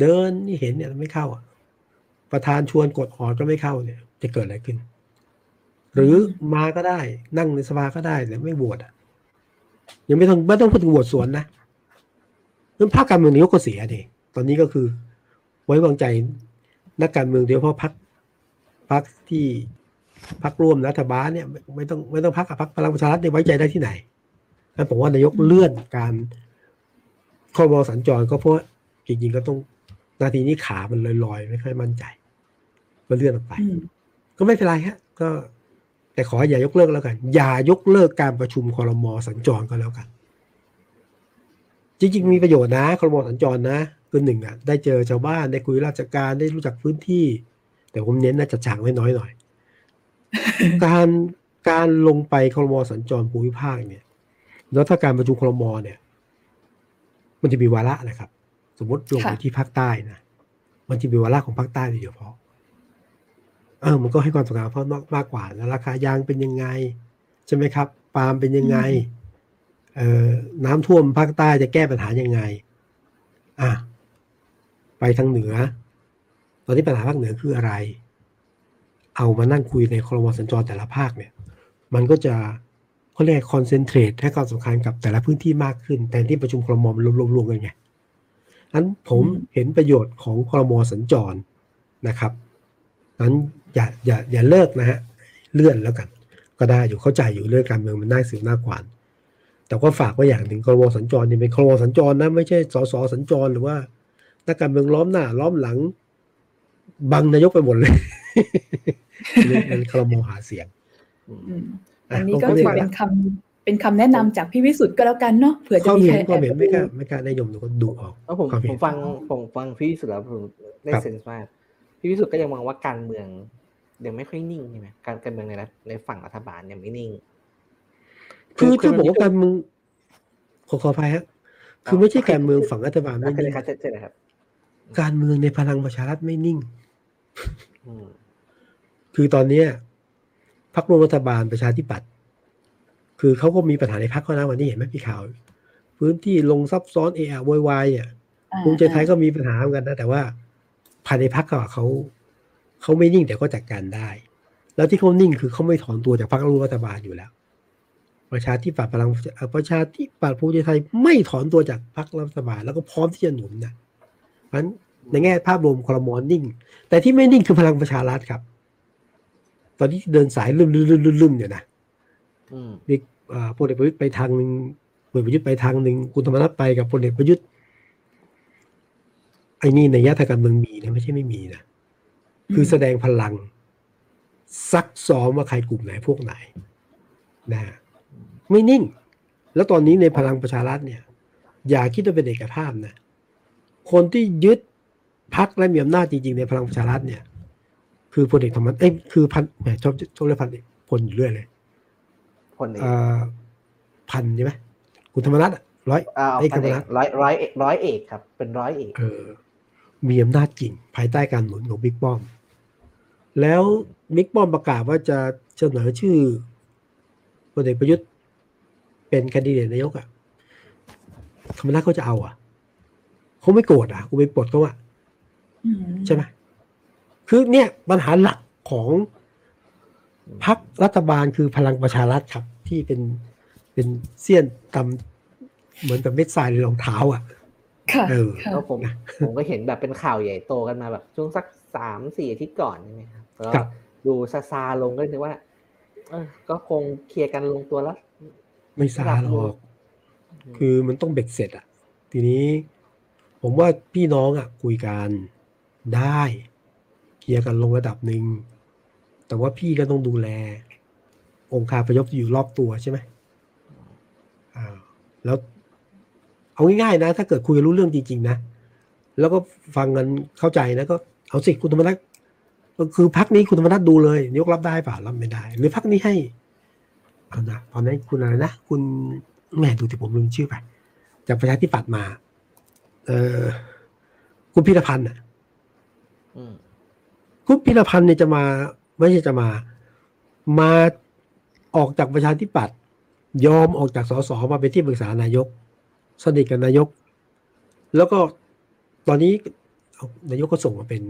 เดินนี่เห็นเนี่ยไม่เข้าอะ ประธานชวนกดออดก็ไม่เข้าเนี่ย จะเกิดอะไรขึ้น หรือมาก็ได้นั่งในสภาก็ได้แต่ไม่โหวตอะยังไม่ต้องไม่ต้องพูดถึงโหวตสวนนะเรื่องภาคการเมืองนายกก็เสียดิตอนนี้ก็คือ ไว้วางใจนักการเมืองเดียวเพราะพักพักที่พักร่วมรัฐบาลเนี่ย ไม่ต้องไม่ต้องพักกับพักพลังประชารัฐเนี่ยไว้ใจได้ที่ไหนนั่นผมว่านายกเลื่อนการข้อมอสัญจรก็เพราะจริงๆก็ต้อง นาทีนี้ขามันลอยๆ ไม่ค่อยมั่นใจ ก็เลื่อนออกไปอืมก็ไม่เป็นไรฮะ ก็ แต่ขออย่ายกเลิกแล้วกัน อย่ายกเลิกการประชุมคอรมอสัญจรก็แล้วกัน จริงๆ มีประโยชน์นะคอรมอสัญจรนะคือหนึ่งอะได้เจอชาวบ้านได้คุยราชการได้รู้จักพื้นที่ แต่ผมเน้นน่าจะจางไม่น้อยหน่อย การการลงไปคอรมอสัญจรภูมิภาคเนี่ย แล้วถ้าการประชุมคอรมอเนี่ย มันจะมีวาระนะครับ สมมติลงไปค่ะที่ภาคใต้นะมันจะมีวาระของภาคใต้โดยเฉพาะเออมันก็ให้ความสำคัญเพราะมากมากกว่านะราคายางเป็นยังไงใช่ไหมครับปาล์มเป็นยังไงเอ่อน้ำท่วมภาคใต้จะแก้ปัญหายังไงอะไปทางเหนือ ตอนนี้ปัญหาภาคเหนือคืออะไร เอามานั่งคุยในครมสัญจรแต่ละภาคเนี่ย มันก็จะเขาเรียกคอนเซนเทรตให้ความสำคัญกับแต่ละพื้นที่มากขึ้น แต่ที่ประชุมครมมันรวมๆกันไง อันผมอืมเห็นประโยชน์ของครมสัญจรนะครับนั้นอย่าอย่าอย่าเลิกนะฮะเลื่อนแล้วกัน ก็ได้อยู่เข้าใจอยู่เรื่องการเมืองมันน่าสืบหน้าขวาน แต่ก็ฝากไว้อย่างหนึ่งครมสัญจรนี่เป็นครมสัญจรนะไม่ใช่สสสัญจรหรือว่านักการเมืองล้อมหน้าล้อมหลัง บังนายกไปหมดเลยเป็นเป็นครมหาเสียงอืมอะอันนี้ก็ผมถือรียเป็นคำ เป็นคำแนะนำจากพี่วิสุทธ์ก็แล้วกันเนาะเผื่อจะความมีเห็ใครนความเห็นแอบไม่กล้าดูไม่กล้าได้ยมหนูก็ดูออกแล้วผมความผเห็นมฟังผมฟังพี่วิสุทธิ์แล้วผมได้ครับเซนส์ว่าพี่วิสุทธิ์ก็ยังมองว่าการเมืองยังไม่ค่อยนิ่งใช่ไหมการการเมืองในรัฐในฝั่งรัฐบาลยังไม่นิ่ง คือคือถ้าบอกว่ามันการเมืองขอขออภัยครับคือไม่ใช่การเมืองฝั่งรัฐบาลไม่ใช่นิ่เลงยครับใช่เลยครับ การเมืองในพลังประชารัฐไม่นิ่งอืมคือตอนเนี้ยพรรคร่วมรัฐบาลประชาธิปัตย์ คือเขาก็มีปัญหาในพรรคเขานะวันนี้เห็นไหมพี่ข่าว พื้นที่ลงซับซ้อนเอะอะโวยวายอะอ่าภูมิใจไทยก็มีปัญหาเหมือนกันนะแต่ว่าภายในพรรคเขาอะเขาเขาไม่นิ่งแต่ก็จัดการได้ แล้วที่เขานิ่งคือเขาไม่ถอนตัวจากพรรคร่วมรัฐบาลอยู่แล้ว ประชาธิปัตย์พลังเอ่อประชาธิปัตย์ภูมิใจไทยไม่ถอนตัวจากพรรครัฐบาลแล้วก็พร้อมที่จะหนุนนะเพราะฉะนั้นในแง่ภาพรวมคอรมอนิ่ง แต่ที่ไม่นิ่งคือพลังประชารัฐครับ ตอนนี้เดินสายลืมลืมลืมลืมลืมเนี่ยนะ มีพลเอกประยุทธ์ไปทางหนึ่งพลเอกประยุทธ์ไปทางหนึ่งคุณธรรมนัฐไปกับพลเอกประยุทธ์ไอ้นี่ในยะทางการเมืองมีนะไม่ใช่ไม่มีนะคือแสดงพลัง ซักซ้อมว่าใครกลุ่มไหนพวกไหนนะฮะไม่นิ่ง แล้วตอนนี้ในพลังประชารัฐเนี่ย อย่าคิดว่าเป็นเอกภาพนะคนที่ยึดพักและมีอำนาจจริงๆ ในพลังประชารัฐเนี่ย คือพลเอกธรรมนัฐเอ้ยคือพันแหมชอบชอบเรียกพันเอกพลอยู่เรื่อยเลย คนนี้เอ่อพันใช่ไหมคุณธรรมนัฐอะร้อยอ่าเอาไอ้พันธรรมเอนักฐร้อยร้อยเอกร้อยเอกครับ เป็นร้อยเอกเออมีอำนาจจริง ภายใต้การหนุนของบิ๊กป้อม แล้วบิ๊กป้อมประกาศว่าจะเสนอชื่อพลเอกประยุทธ์เป็นแคนดิเดตนายกอะธรรมนัฐเขาจะเอาอะเขาไม่โกรธอะกูไปปลดเขาอะอืมใช่ไหมคือเนี่ยปัญหาหลักของ พรรครัฐบาลคือพลังประชารัฐครับ ที่เป็นเป็นเสี้ยนตำเหมือนกับเม็ดทรายในรองเท้าอะค่ะเออค่ะแล้วผมผมก็เห็นแบบเป็นข่าวใหญ่โตกันมาแบบ ช่วงสักสามสี่อาทิตย์ก่อนใช่ไหมครับแล้วครับดูซาซาลงก็นึกว่าเออก็คงเคลียร์กันลงตัวแล้ว ไม่ซาหรอก คือมันต้องเบ็ดเสร็จอะ ทีนี้ผมว่าพี่น้องอะ คุยกันได้ลียร์กันลงระดับหนึ่ง แต่ว่าพี่ก็ต้องดูแล องค์คาพยพที่อยู่รอบตัวใช่ไหมอ่าแล้วเอาง่ายๆนะ ถ้าเกิดคุยกันรู้เรื่องจริง ๆ นะ แล้วก็ฟังกันเข้าใจนะก็เอาสิคุณธรรมนัฐก็คือพักนี้คุณธรรมนัฐดูเลยยกรับได้ป่ะรับไม่ได้ หรือพักนี้ให้เอานะตอนนั้นคุณอะไรนะคุณแหม่ดูที่ผมลืมชื่อไปจากประชาธิปัตย์มา เออคุณพิรพันธ์อะอืมคุณพิรพันธ์เนี่ยจะมา ไม่ใช่จะมา มาออกจากประชาธิปัตย์ยอมออกจากสสมาเป็นที่ปรึกษานายก สนิทกับนายก แล้วก็ตอนนี้เอานายกก็ส่งมาเป็น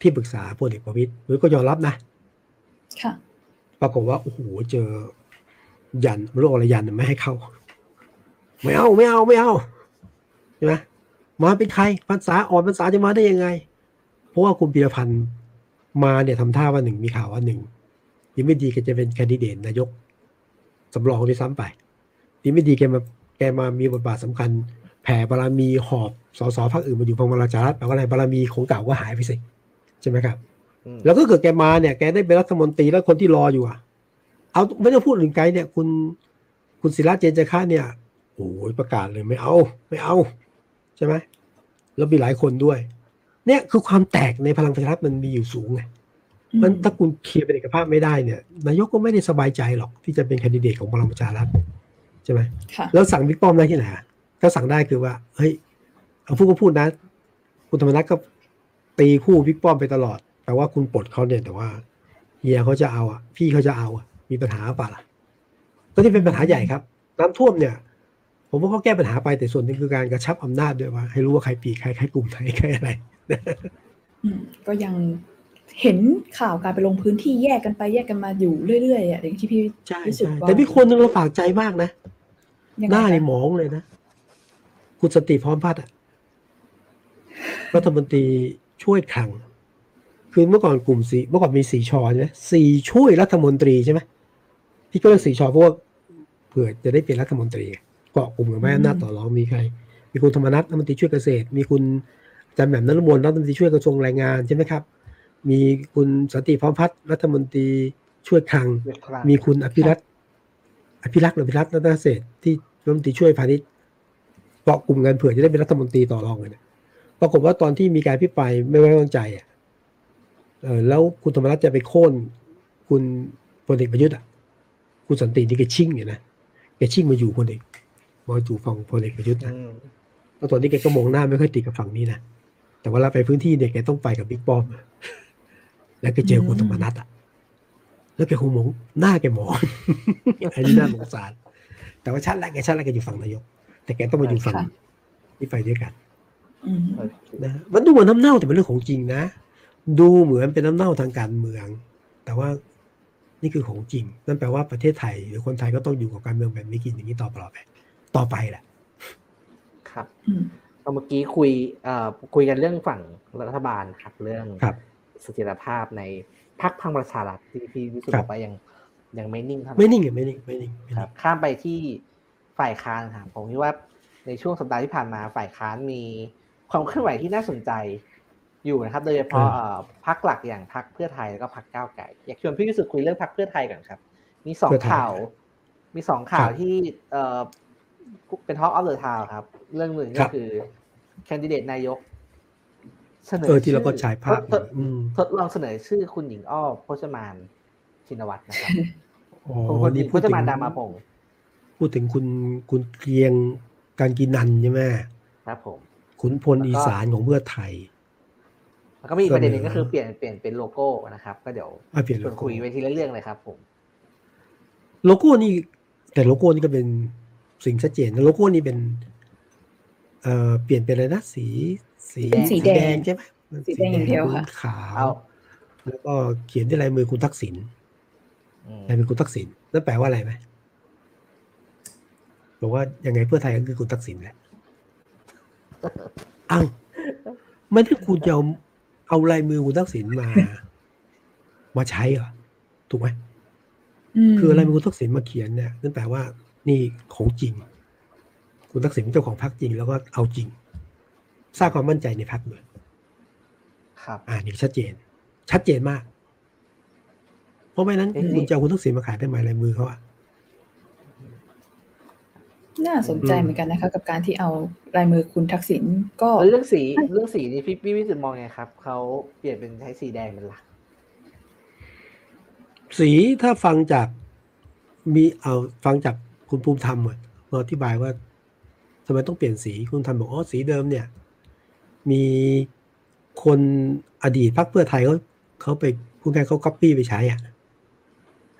ที่ปรึกษาพลเอกประวิตยหรือก็ยอมรับนะ ค่ะ ปรากฏว่าโอ้โหเจอยันโรคอะไรยันไม่ให้เข้า ไม่เอาไม่เอาไม่เอาใช่ไหมมาเป็นใครภาษาอ่อนภาษาจะมาได้ยังไง เพราะว่าคุณพีรพันธ์ มาเนี่ยทำท่าว่าหนึ่งมีข่าวว่าหนึ่งดีไม่ดีแกจะเป็นแคนดิเดตนายกสำรองด้วยซ้ำไปดีไม่ดีแกมาแกมามีบทบาทสำคัญ แผ่บารมีหอบสสพรรคอื่นมาอยู่พลังประชารัฐแปลว่าอะไรบารมีของเก่าก็หายไปสิใช่ไหมครับอืมแล้วก็เกิดแกมาเนี่ยแกได้เป็นรัฐมนตรีแล้วคนที่รออยู่อะ เอาไม่ต้องพูดถึงไกลเนี่ย คุณคุณศิระเจนจาคะเนี่ยโอ้ยประกาศเลยไม่เอา ไม่เอา ใช่ไหมแล้วมีหลายคนด้วย เนี่ยคือความแตกในพลังประชารัฐมันมีอยู่สูงไงมันถ้าคุณเคลียร์เป็นเอกภาพไม่ได้เนี่ยนายกก็ไม่ได้สบายใจหรอกที่จะเป็นแคนดิเดตของพลังประชารัฐใช่ไหมค่ะแล้วสั่งบิ๊กป้อมได้ที่ไหนอะถ้าสั่งได้คือว่าเฮ้ยเอาพูดก็พูดนะ คุณธรรมนัฐก็ตีคู่บิ๊กป้อมไปตลอดแต่ว่าคุณปลดเขาเนี่ยแต่ว่าเฮียเขาจะเอาอะ พี่เขาจะเอาอะมีปัญหาเปล่าล่ะก็ที่เป็นปัญหาใหญ่ครับน้ำท่วมเนี่ย ผมว่าเขาแก้ปัญหาไปแต่ส่วนหนึงคือการกระชับอำนาจด้วยว่า ให้รู้ว่าใครปีกใครใครกลุ่มไหนใครอะไรอืม ก็ยังเห็นข่าวการไปลงพื้นที่แยกกันไปแยกกันมาอยู่เรื่อยๆอะอย่างที่พี่ใช่วิสุทใช่ธิ์ว่าแต่มีคนหนึงเราฝากใจมากนะยังหไงน้าในคะหมองเลยนะคุณสติพร้อมพัฒน์อะรัฐมนตรีช่วยคลัง คือเมื่อก่อนกลุ่มสีเมื่อก่อนมีสีชอใช่ไหมสีช่วยรัฐมนตรีใช่ไหมที่ก็เรียกสีชอเพราะว่าเผื่อจะได้เป็นรัฐมนตรีเกาะกลุ่มกับแม่อำนาจต่อรองมีใคร มีคุณธรรมนัฐรัฐมนตรีช่วยเกษตร มีคุณ อาจารย์แหม่มนรมนรัฐมนตรีช่วยกระทรวงแรงงานใช่ไหมครับ มีคุณสันติพร้อมพัฒน์รัฐมนตรีช่วยคลังเลือกครั้งมีคุณอภิรัตน์อภิรักษ์หรืออภิรัตน์รัตนเศรษฐ์ที่รัฐมนตรีช่วยพาณิชย์เกาะกลุ่มกันเผื่อจะได้เป็นรัฐมนตรีต่อรองกันเนี่ยปรากฏว่าตอนที่มีการพิปรายไม่ไว้วางใจอะเออแล้วคุณธรรมนัฐจะไปโค่นคุณพลเอกประยุทธ์อะคุณสันตินี่แกชิ่งอยู่นะแกชิ่งมาอยู่พลเอกมาอยู่ฝั่งพลเอกประยุทธ์นะอืมแล้วตอนนี้แกก็มองหน้าไม่ค่อยติดกับฝั่งนี้นะ แต่เวลาไปพื้นที่เนี่ยแกต้องไปกับบิ๊กป้อมอะแล้วแกเจอคุณธรรมนัฐอะ แล้วแกคงมองหน้าแกหมองอันนี้น่าสงสาร แต่ว่าชัดแล้วแกชัดแล้วแกอยู่ฝั่งนายก แต่แกต้องมาอยู่ฝั่งค่ะที่ไปด้วยกันอืมนะมันดูเหมือนน้ำเน่าแต่เป็นเรื่องของจริงนะ ดูเหมือนเป็นน้ำเน่าทางการเมือง แต่ว่านี่คือของจริง นั่นแปลว่าประเทศไทย หรือคนไทยก็ต้องอยู่กับการเมืองแบบนี้กินอย่างนี้ต่อไปต่อไปแหละ ครับอืม เมื่อกี้คุยเอ่อคุยกันเรื่องฝั่งรัฐบาลครับเรื่องครับเสถียรภาพในพรรคพลังประชารัฐที่พี่วิสุทธิ์ครับบอกว่ายังยังไม่นิ่งเท่าไหร่ไม่นิ่งอะไม่นิ่งไม่นิ่งไม่คนิ่รังบข้ามไปที่ฝ่ายค้านครับผมคิดว่าในช่วงสัปดาห์ที่ผ่านมาฝ่ายค้านมีความเคลื่อนไหวที่น่าสนใจอยู่นะครับ โดยเฉพาะเอ่อพักหลักอย่างพักเพื่อไทยแล้วก็พักก้าวไก่อยากชวนพี่วิสุทธิ์คุยเรื่องพักเพื่อไทยก่อนครับ มีสองเพื่อไทยข่าว มีสองข่าวครับที่เอ่อเป็นท็อปออฟเดอะทาวครับ เรื่องหนึ่งคก็รับคือ แคนดิเดตนายก เสนอเออที่เราก็ฉายภาพทดอืมทดลองเสนอชื่อคุณหญิงอ้อพจมานชินวัตรนะครับอ๋อคุณหญิงพพูดจถึงมานดามาพงศ์พูดถึงคุณคุณเกรียงการกินนันใช่ไหมครับผมขุนพลอีสานของเพื่อไทยแล้วก็มีอีกประเด็นหนึ่งเสนอก็คือเปลี่ยนเปลี่ยนเป็นโลโก้นะครับ ก็เดี๋ยวอะเปลี่ยนชโลวนโก้คุยไปทีละเรื่องเลยครับ ผม โลโก้นี่ แต่โลโก้นี่ก็เป็นสิ่งชัดเจนนะโลโก้นี่เป็น เอ่อเปลี่ยนเป็นอะไรนะสีสีเป็นสีแดงใช่ไหมมันสีแดงอย่างเดียวค่ะขาวเอาแล้วก็เขียนด้วยลายมือคุณทักษิณอืมลายมือคุณทักษิณนั่นแปลว่าอะไรไหมบอกว่ายังไงเพื่อไทยก็คือคุณทักษิณแหละอ้าวไม่ได้คุณจะเอาเอาลายมือคุณทักษิณมา มาใช้เหรอถูกไหมมคืออะไรมีคุณทักษิณมาเขียนเนี่ยนั่นแปลว่า นี่ของจริง คุณทักษิณเป็นเจ้าของพรรคจริงแล้วก็เอาจริง สร้างความมั่นใจในพรรคเลยครับ อ่านี่ชัดเจน ชัดเจนมาก เพราะไม่นั้นเอ๊ะคุณจะเอาคุณทักษิณมาขายได้ไหมลายมือเขาอะน่าสนใจอืมเหมือนกันนะคะ กับการที่เอาลายมือคุณทักษิณก็แล้วเรื่องสีเรื่องสีนี่พี่พี่วิสุทธ์มองไงครับเขาเปลี่ยนเป็นใช้สีแดงเป็นหลักสีถ้าฟังจากมีเอาฟังจากคุณภูมิธรรมอะมาอธิบายว่าทำไมต้องเปลี่ยนสี คุณภูมิธรรมบอกอ๋อสีเดิมเนี่ย มีคนอดีตพรรคเพื่อไทยเขาเขาไปพูดง่ายๆเขาก๊อปปี้ไปใช้อะ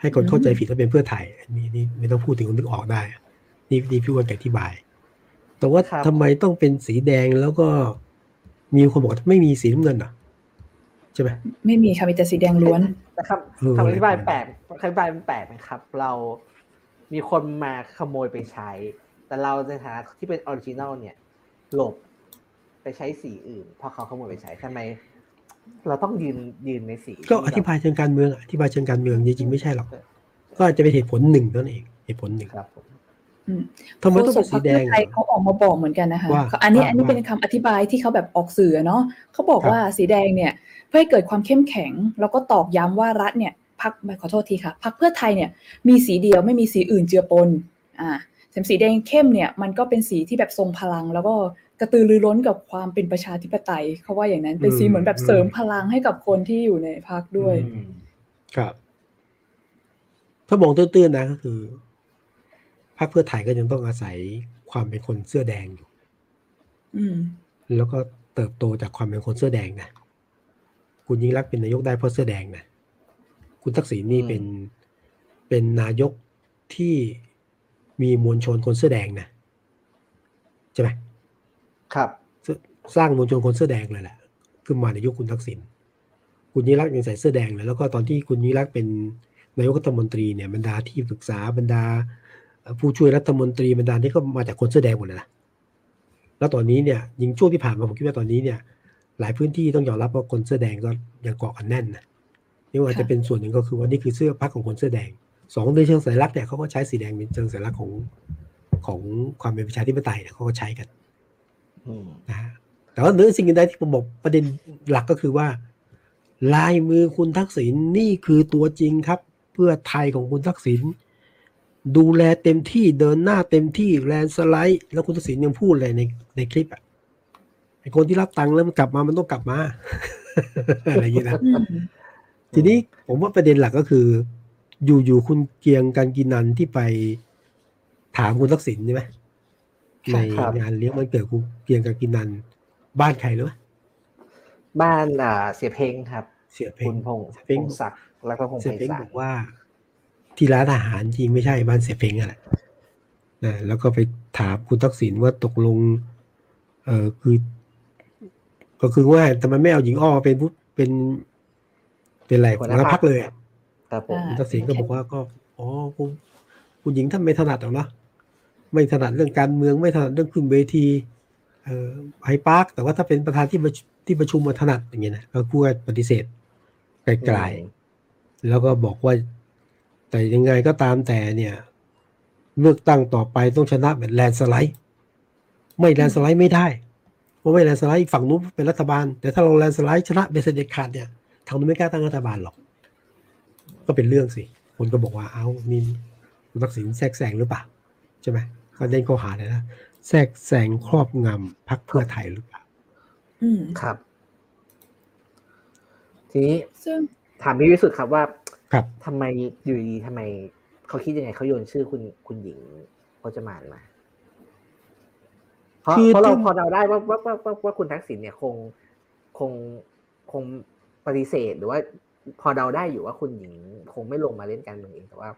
ให้คนเข้าใจผิดว่าเป็นเพื่อไทยอันนี้นี่ไม่ต้องพูดถึงคนนึกออกได้อะนี่นี่พี่วันแกอธิบาย แต่ว่าครับทำไมต้องเป็นสีแดงแล้วก็มีคนบอกว่าไม่มีสีน้ำเงินเหรอใช่ไหมไม่มีค่ะมีแต่สีแดงล้วนนะครับเออคำอธิบายแปลกคำอธิบายมันแปลกนะครับ เรามีคนมาขโมยไปใช้ แต่เราในฐานะที่เป็น original เนี่ย หลบไปใช้สีอื่นเพราะเขาขโมยไปใช้ทำไม เราต้องยืนยืนในสีก็ที่อธิบายเชิงการเมืองอะอธิบายเชิงการเมืองจริงๆไม่ใช่หรอกก็อาจจะเป็นเหตุผลหนึ่งเท่านั้นเองเหตุผลหนึ่งครับผมทำไมต้องเป็นสีแดงโฆษกพรรคเพื่อไทยเขาออกมาบอกเหมือนกันนะคะว่าเขาอันนี้ว่าอันนี้ว่าเป็นคำอธิบายที่เขาแบบออกสื่อเนาะเขาบอกครับว่าสีแดงเนี่ยเพื่อให้เกิดความเข้มแข็ง แล้วก็ตอกย้ำว่ารัฐเนี่ยพักขอโทษทีค่ะพักเพื่อไทยเนี่ยมีสีเดียวไม่มีสีอื่นเจือปนอ่า ส่วนสีแดงเข้มเนี่ยมันก็เป็นสีที่แบบทรงพลัง แล้วก็กระตือรือร้นกับความเป็นประชาธิปไตยเขาว่าอย่างนั้นเป็นสีเหมือนแบบเสริมพลังให้กับคนที่อยู่ในพักด้วยอืมครับ ถ้ามองตื้นๆนะก็คือพรรคเพื่อไทยก็ยังต้องอาศัยความเป็นคนเสื้อแดงอยู่อืมแล้วก็เติบโตจากความเป็นคนเสื้อแดงนะคุณยิ่งรักษณ์เป็นนายกได้เพราะเสื้อแดงนะคุณทักษิณนี่เป็นเป็นนายกที่ มีมวลชนคนเสื้อแดงนะใช่ไหมครับ สร้างมวลชนคนเสื้อแดงเลยแหละขึ้นมาในยุคคุณทักษิณคุณยิ่งรักษณ์ยังใส่เสื้อแดงเลยแล้วก็ตอนที่คุณยิ่งรักษณ์เป็นนายกรัฐมนตรีเนี่ยบรรดาที่ปรึกษาบรรดาเอ่อผู้ช่วยรัฐมนตรีบรรดานี่ก็มาจากคนเสื้อแดงหมดเลยนะแล้วตอนนี้เนี่ยยิงช่วงที่ผ่านมาผมคิดว่าตอนนี้เนี่ย หลายพื้นที่ต้องยอมรับว่าคนเสื้อแดงก็ยังเกาะกันแน่นนะนี่ว่าจจะค่ะเป็นส่วนหนึ่งก็คือว่านี่คือเสื้อพักของคนเสื้อแดง สองในเชิงสัญลักษณ์เนี่ยเขาก็ใช้สีแดงเป็นเชิงสัญลักษณ์ของของความเป็นประชาธิปไตยเนี่ยเขาก็ใช้กันอืมนะฮะแต่ว่าเนื้อสิ่งอื่นใดที่ผมบอกประเด็นหลักก็คือว่า ลายมือคุณทักษิณนี่คือตัวจริงครับ เพื่อไทยของคุณทักษิณดูแลเต็มที่เดินหน้าเต็มที่แลนด์สไลด์แล้วคุณทักษิณยังพูดเลยในในคลิปอะไอคนที่รับตังค์แล้วมันกลับมามันต้องกลับมาอะไรอย่างนี้นะอืมทีนี้ผมว่าประเด็นหลักก็คือ อยู่อยู่คุณเกียงกันกินันที่ไปถามคุณทักษิณใช่ไหมในครับงานเลี้ยงวันเกิดคุณเกียงกันกินัน บ้านใครรู้ไหมบ้านอ่าเสียเพลงครับ เสียเพ่คุงณพงษ์เสียพเพ่งงศักดิ์แล้วก็พงษ์เสีไพยเพ่งศาบลอกว่า ที่ร้านอาหารจริงไม่ใช่บ้านเสียเพ่งอะไรนะแล้วก็ไปถามคุณทักษิณว่าตกลง เออคือ ก็คือว่าทำไมไม่เอาหญิงอ้อเป็นผู้เป็น เป็นอะไรหัวหน้าพรรคเลยอะ ครับผมคุณทักษิณก็บอกว่าก็อ๋อคุณคุณหญิงท่านไม่ถนัดหรอกเนาะไม่ถนัดเรื่องการเมืองไม่ถนัดเรื่องขึ้นเวทีเอ่อไฮด์ปาร์กแต่ว่าถ้าเป็นประธานที่ประชุที่ประชุมมาถนัดอย่างเงี้ยนะก็พูดว่าปฏิเสธไกลๆแล้วก็บอกว่า แต่ยังไงก็ตามแต่เนี่ย เลือกตั้งต่อไปต้องชนะแบบแลนด์สไลด์ไม่แลนสไลด์ไม่ได้เพราะไม่แลนสไลด์ฝั่งนู้นเป็นรัฐบาล แต่ถ้าเราแลนสไลด์ชนะเป็นเสด็จขาดเนี่ยทางนู้นไม่กล้าตั้งรัฐบาลหรอก ก็เป็นเรื่องสิ คนก็บอกว่าเอ้ามีคุณทักษิณแทรกแซงหรือเปล่าใช่ไหมก็เด้นข้อหาเลยนะแทรกแซงครอบงำพรรคเพื่อไทยหรือเปล่าอืมครับ ทีนี้ซึ่งถามพี่วิสุทธ์ครับว่า ครับทำไมอยู่ดีๆทำไมเขาคิดยังไงเขาโยนชื่อคุณคุณหญิงพจมานมาเพราะคือเพราะเราต้องพอเราได้ว่าว่าว่าว่าว่าคุณทักษิณเนี่ยคงคงคงปฏิเสธหรือว่า พอเดาได้อยู่ว่าคุณหญิงคงไม่ลงมาเล่นการเมืองเองแต่ว่า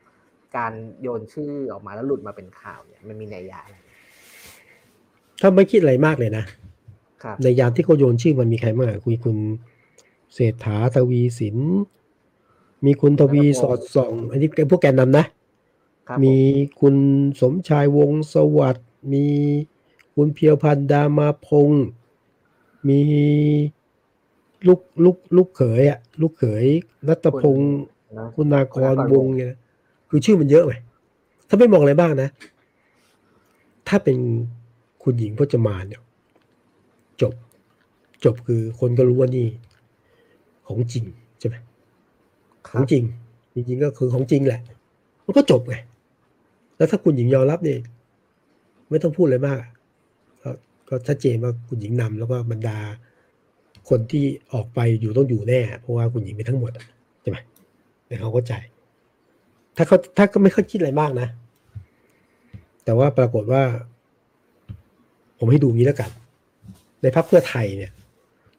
การโยนชื่อออกมาแล้วหลุดมาเป็นข่าวเนี่ยมันมีนัยยะอะไรถ้าไม่คิดอะไรมากเลยนะครับในยามที่เขาโยนชื่อมันมีใครบ้างอะคุยคุณเศรษฐาทวีสิน มีคุณทวีสอดส่อง อันนี้เป็นพวกแกนนำนะครับมีคุณสมชายวงศ์สวัสดิ์มีคุณเพียวพันธ์ดามาพงศ์มี ลูกลูกลูกเขยอะ ลูกเขยนัตพงศ์นะคุณนากรคุณนากรวงศ์เนี่ยนะคือชื่อมันเยอะไปถ้าไม่มองอะไรบ้างนะ ถ้าเป็นคุณหญิงพจมานเนี่ย จบ จบคือคนก็รู้ว่านี่ ของจริงใช่ไหมของจริง จริงๆก็คือของจริงแหละ มันก็จบไงแล้วถ้าคุณหญิงยอมรับเนี่ยไม่ต้องพูดอะไรมากอะก็ก็ชัดเจนว่าคุณหญิงนำแล้วก็บรรดา คนที่ออกไปอยู่ต้องอยู่แน่ เพราะว่าคุณหญิงเป็นทั้งหมดใช่ไหมแต่เขาเข้าใจ ถ้าเขาถ้าก็ไม่ค่อยคิดอะไรมากนะ แต่ว่าปรากฏว่า ผมให้ดูงี้แล้วกัน ในพรรคเพื่อไทยเนี่ย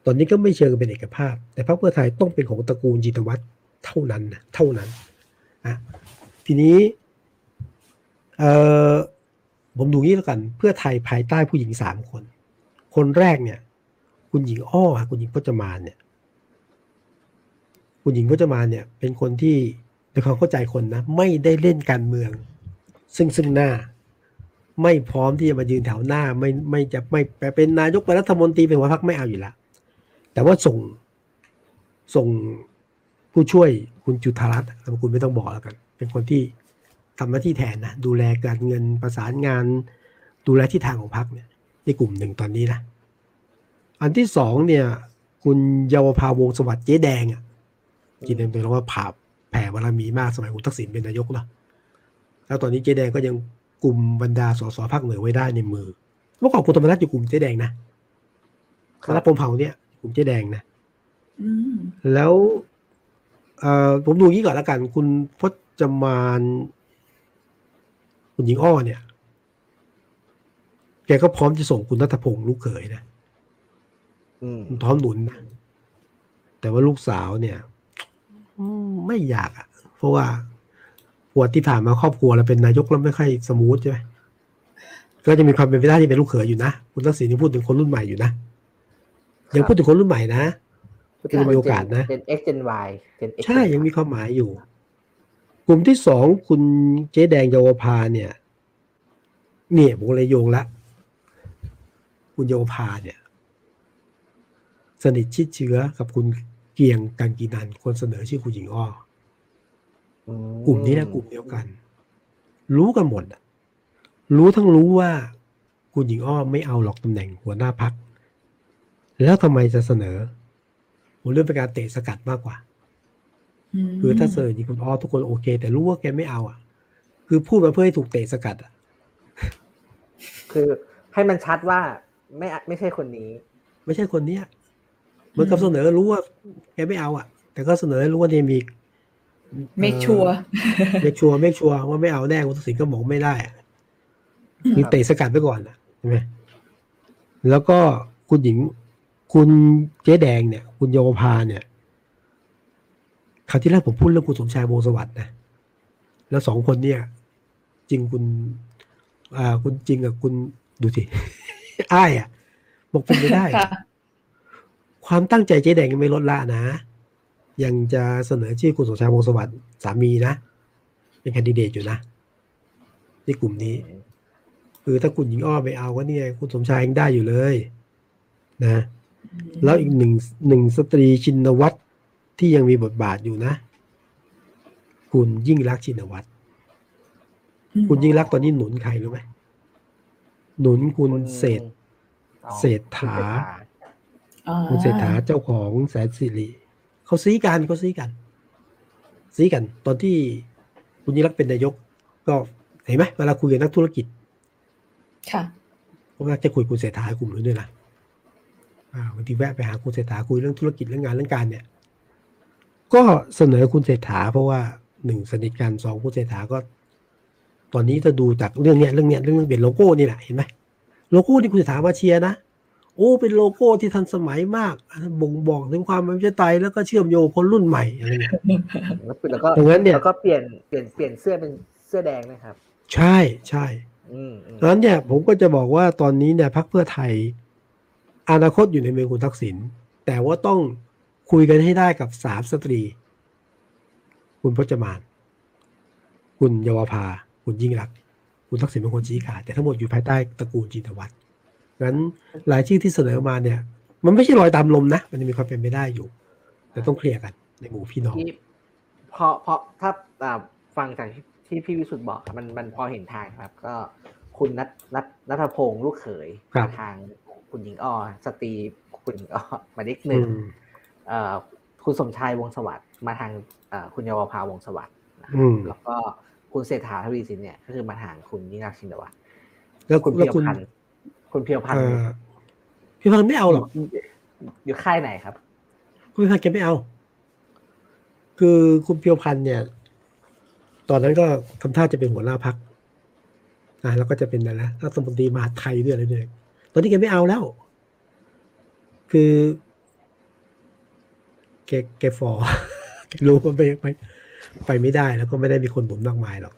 ตอนนี้ก็ไม่เชิงเป็นเอกภาพ แต่พรรคเพื่อไทยต้องเป็นของตระกูลจิตรวัตรเท่านั้นนะเท่านั้นอะทีนี้เออผมดูงี้แล้วกัน เพื่อไทยภายใต้ผู้หญิงสามคน คนแรกเนี่ย คุณหญิงอ้อคุณหญิงพจมานเนี่ย คุณหญิงพจมานเนี่ย เป็นคนที่ในความเข้าใจคนนะ ไม่ได้เล่นการเมือง ซึ่งซึ่งหน้า ไม่พร้อมที่จะมายืนแถวหน้า ไม่ไม่จะไม่เป็นนายกเป็นรัฐมนตรีเป็นหัวพรรคไม่เอาอยู่ล้วแต่ว่าส่งส่งผู้ช่วยคุณจุธารัตน์นามสกุลไม่ต้องบอกแล้วกัน เป็นคนที่ทำหน้าที่แทนนะดูแลการเงินประสานงาน ดูแลที่ทางของพรรคเนี่ยในกลุ่มหนึ่งตอนนี้นะ อันที่สองเนี่ย คุณเยาวภาวงศ์สวัสดิ์เจ๊แดงอะกินเป็นเว่าผ่าแผ่บารมีมากสมัยคุณทักษิณเป็นนายกเนาะแล้วตอนนี้เจ๊แดงก็ยังกลุ่มบรรดาสสภาคเหนือไว้ได้ในมือเมื่อก่อนคุณธรรมนัฐอยู่กลุ่มเจ๊แดงนะคณะพรหมเผ่าเนี่ยกลุ่มเจ๊แดงนะอืมแล้วเอ่อผมดูอย่างนี้ก่อนแล้วกัน คุณพจมานคุณหญิงอ้อเนี่ย แกก็พร้อมจะส่งคุณนัทพงศ์ลูกเขยนะ อืมพร้อมหนุนนะแต่ว่าลูกสาวเนี่ยอืมไม่อยากอะเพราะว่าปวดที่ผ่านมาครอบครัวเราเป็นนายกแล้วไม่ค่อยสมูทใช่ไหมก็จะมีความเป็นไปได้ที่เป็นลูกเขยอยู่นะคุณทักษิณยังพูดถึงคนรุ่นใหม่อยู่นะยังพูดถึงคนรุ่นใหม่นะก็จะมีโอกาสนะเป็น X Gen Y Gen X ใช่ยังมีความหมายอยู่ กลุ่มที่สองคุณเจ๊แดงเยาวภาเนี่ย เนี่ยผมเลยโยงละคุณเยาวภาเนี่ย สนิทชิดเชื้อกับคุณเกียงกังกีนันท์คนเสนอชื่อคุณหญิงอ้ออืกลุ่มนี้นะกลุ่มเดียวกัน รู้กันหมดอะรู้ทั้งรู้ว่าคุณหญิงอ้อไม่เอาหรอกตำแหน่งหัวหน้าพัก แล้วทำไมจะเสนอผมเรื่องเป็นการเตะสกัดมากกว่ามคือถ้าเสิร์ชจริงคุณอ้อทุกคนโอเค แต่รู้ว่าแกไม่เอาอะ คือพูดมาเพื่อให้ถูกเตะสกัดอะคือให้มันชัดว่าไม่อะไม่ใช่คนนี้ ไม่ใช่คนเนี้ย เหมือนกับเสนอรู้ว่าแกไม่เอาอะ แต่ก็เสนอให้รู้ว่าเนี่ยมี make sure make sure make sure ว่าไม่เอาแน่คุณทักษิณก็บอกไม่ได้อะคือเตะสกัดไปก่อนอะใช่ไหมแล้วก็คุณหญิง คุณเจ๊แดงเนี่ย คุณเยาวภาเนี่ยคราวที่แรกผมพูดเรื่องคุณสมชายวงศ์สวัสดิ์นะแล้วสองคนเนี่ย จริงคุณ อ่า คุณจริงกับคุณดูสิอ้ายอะบอกเป็นไปได้ ค่ะความตั้งใจเจ๊แดงยังไม่ลดละนะ ยังจะเสนอชื่อคุณสมชายวงศ์สวัสดิ์สามีนะ เป็นแคนดิเดตอยู่นะในกลุ่มนี้ คือถ้าคุณหญิงอ้อไม่เอาก็เนี่ย คุณสมชายยังได้อยู่เลยนะ แล้วอีกหนึ่งหนึ่งสตรีชินวัตรที่ยังมีบทบาทอยู่นะ คุณยิ่งรักษณ์ชินวัตรอืมคุณยิ่งรักษณ์ตอนนี้หนุนใครรู้ไหมหนุนคุณคุณเศรษฐอ๋อเศรษฐาอ่า คุณเศรษฐาเจ้าของแสนสิริเขาซีกันเขาซีกันซีกัน ตอนที่คุณยิ่งรักษณ์เป็นนายก ก็เห็นไหมเวลาคุยกับนักธุรกิจ ค่ะก็มักจะคุยคุณเศรษฐาให้กลุ่มนู้นด้วยนะอ่าบางทีแวะไปหาคุณเศรษฐาคุยเรื่องธุรกิจเรื่องงานเรื่องการเนี่ย ก็เสนอคุณเศรษฐาเพราะว่าหนึ่งสนิทกันสองคุณเศรษฐาก็ ตอนนี้ถ้าดูจากเรื่องเนี้ยเรื่องเนี้ยเรื่องเปลี่ยนโลโก้นี่แหละเห็นไหมโลโก้ที่คุณเศรษฐามาเชียร์นะ โอ้เป็นโลโก้ที่ทันสมัยมากบ่งบอกถึงความเป็นประชาธิปไตยแล้วก็เชื่อมโยงคนรุ่นใหม่อะไรเงี้ยแล้วก็ดังนั้นเนี่ยแล้วก็เปลี่ยนเปลี่ยนเปลี่ยนเสื้อเป็นเสื้อแดงนะครับ ใช่ใช่อืมอืมดังนั้นเนี่ย ผมก็จะบอกว่าตอนนี้เนี่ยพรรคเพื่อไทย อนาคตอยู่ในมือคุณทักษิณแต่ว่าต้องคุยกันให้ได้กับสามสตรี คุณพจมาน คุณเยาวภา คุณยิ่งรักษณ์คุณทักษิณเป็นคนชี้ขาดแต่ทั้งหมดอยู่ภายใต้ตระกูลจินตวัฒน์ งั้นรายชื่อที่เสนอมาเนี่ย มันไม่ใช่ลอยตามลมนะ มันจะมีความเป็นไปได้อยู่ แต่ต้องเคลียร์กันในหมู่พี่น้องที่พอพอถ้าอ่าฟังจากที่ที่พี่วิสุทธ์บอกครับมันมันพอเห็นทางครับ ก็คุณนัทนัทนัทพงศ์ลูกเขยครับทางคุณหญิงอ้อสตรีคุณหญิงอ้อหมายเลขหอืนึ่งมเอ่อคุณสมชายวงศ์สวัสดิ์มาทางเอ่อคุณเยาวภาวงศ์สวัสดิ์นะครับอืมแล้วก็คุณเศรษฐาทวีสินเนี่ย ก็คือมาทางคุณยิ่งรักษณ์ชินวัตรแล้วคุณแล้เพีวยวคุณพันธ์ คุณเพียวพันเอ่ธ์อพี่พันธ์ไม่เอาหรอกอยู่ค่ายไหนครับ คุณพิพันธ์แกไม่เอา คือคุณเพียวพันธ์เนี่ย ตอนนั้นก็ทำท่าจะเป็นหัวหน้าพักอ่าแล้วก็จะเป็นอะไรนะรัฐมนตรีมหาดไทยด้วยอะไรด้วยตอนนี้แกไม่เอาแล้ว คือแกแกฟอแกรู้ว่าไปไปไปไม่ได้แล้วก็ไม่ได้มีคนหนุนมากมายหรอก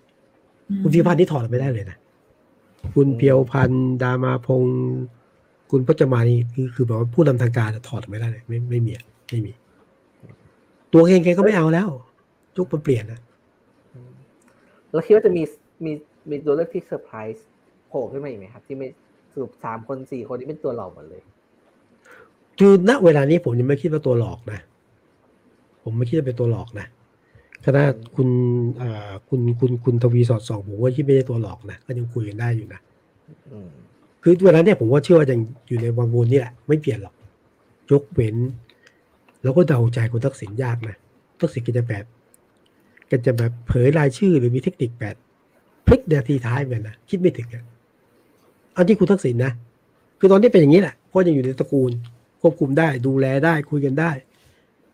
คุณพิพันธ์นี่ถอดออกไม่ได้เลยนะ คุณเพียวพันธ์ดามาพงศ์คุณพจมานี่คือคือแบบว่าผู้นำทางการอะถอดออกไม่ได้เลยไม่ไม่มีอะไม่มี ตัวเองแกก็ไม่เอาแล้วยุคมันเปลี่ยนนะแล้วคิดว่าจะมีมีมีตัวเลือกที่เซอร์ไพรส์โผล่ขึ้นมาอีกไหมครับ ที่ไม่สรุปสามคนสี่คนนี้เป็นตัวหลอกหมดเลย คือณเวลานี้ผมยังไม่คิดว่าตัวหลอกนะ ผมไม่คิดว่าเป็นตัวหลอกนะ ขณะคุณอ่าคุณคุณคุณทวีสอดส่องผมว่าที่ไม่ใช่ตัวหลอกนะก็ยังคุยกันได้อยู่นะอืมคือเวลาเนี่ยผมว่าเชื่อว่ายังอยู่ในวังวนนี่แหละไม่เปลี่ยนหรอก ยกเว้น แล้วก็เดาใจคุณทักษิณยากนะทักษิณก็จะแบบก็จะแบบเผยรายชื่อหรือมีเทคนิคแบบพลิกนาทีท้ายเหมือนนะคิดไม่ถึงอะเอาที่คุณทักษิณนะคือตอนนี้เป็นอย่างนี้แหละเพราะยังอยู่ในตระกูล ควบคุมได้ดูแลได้คุยกันได้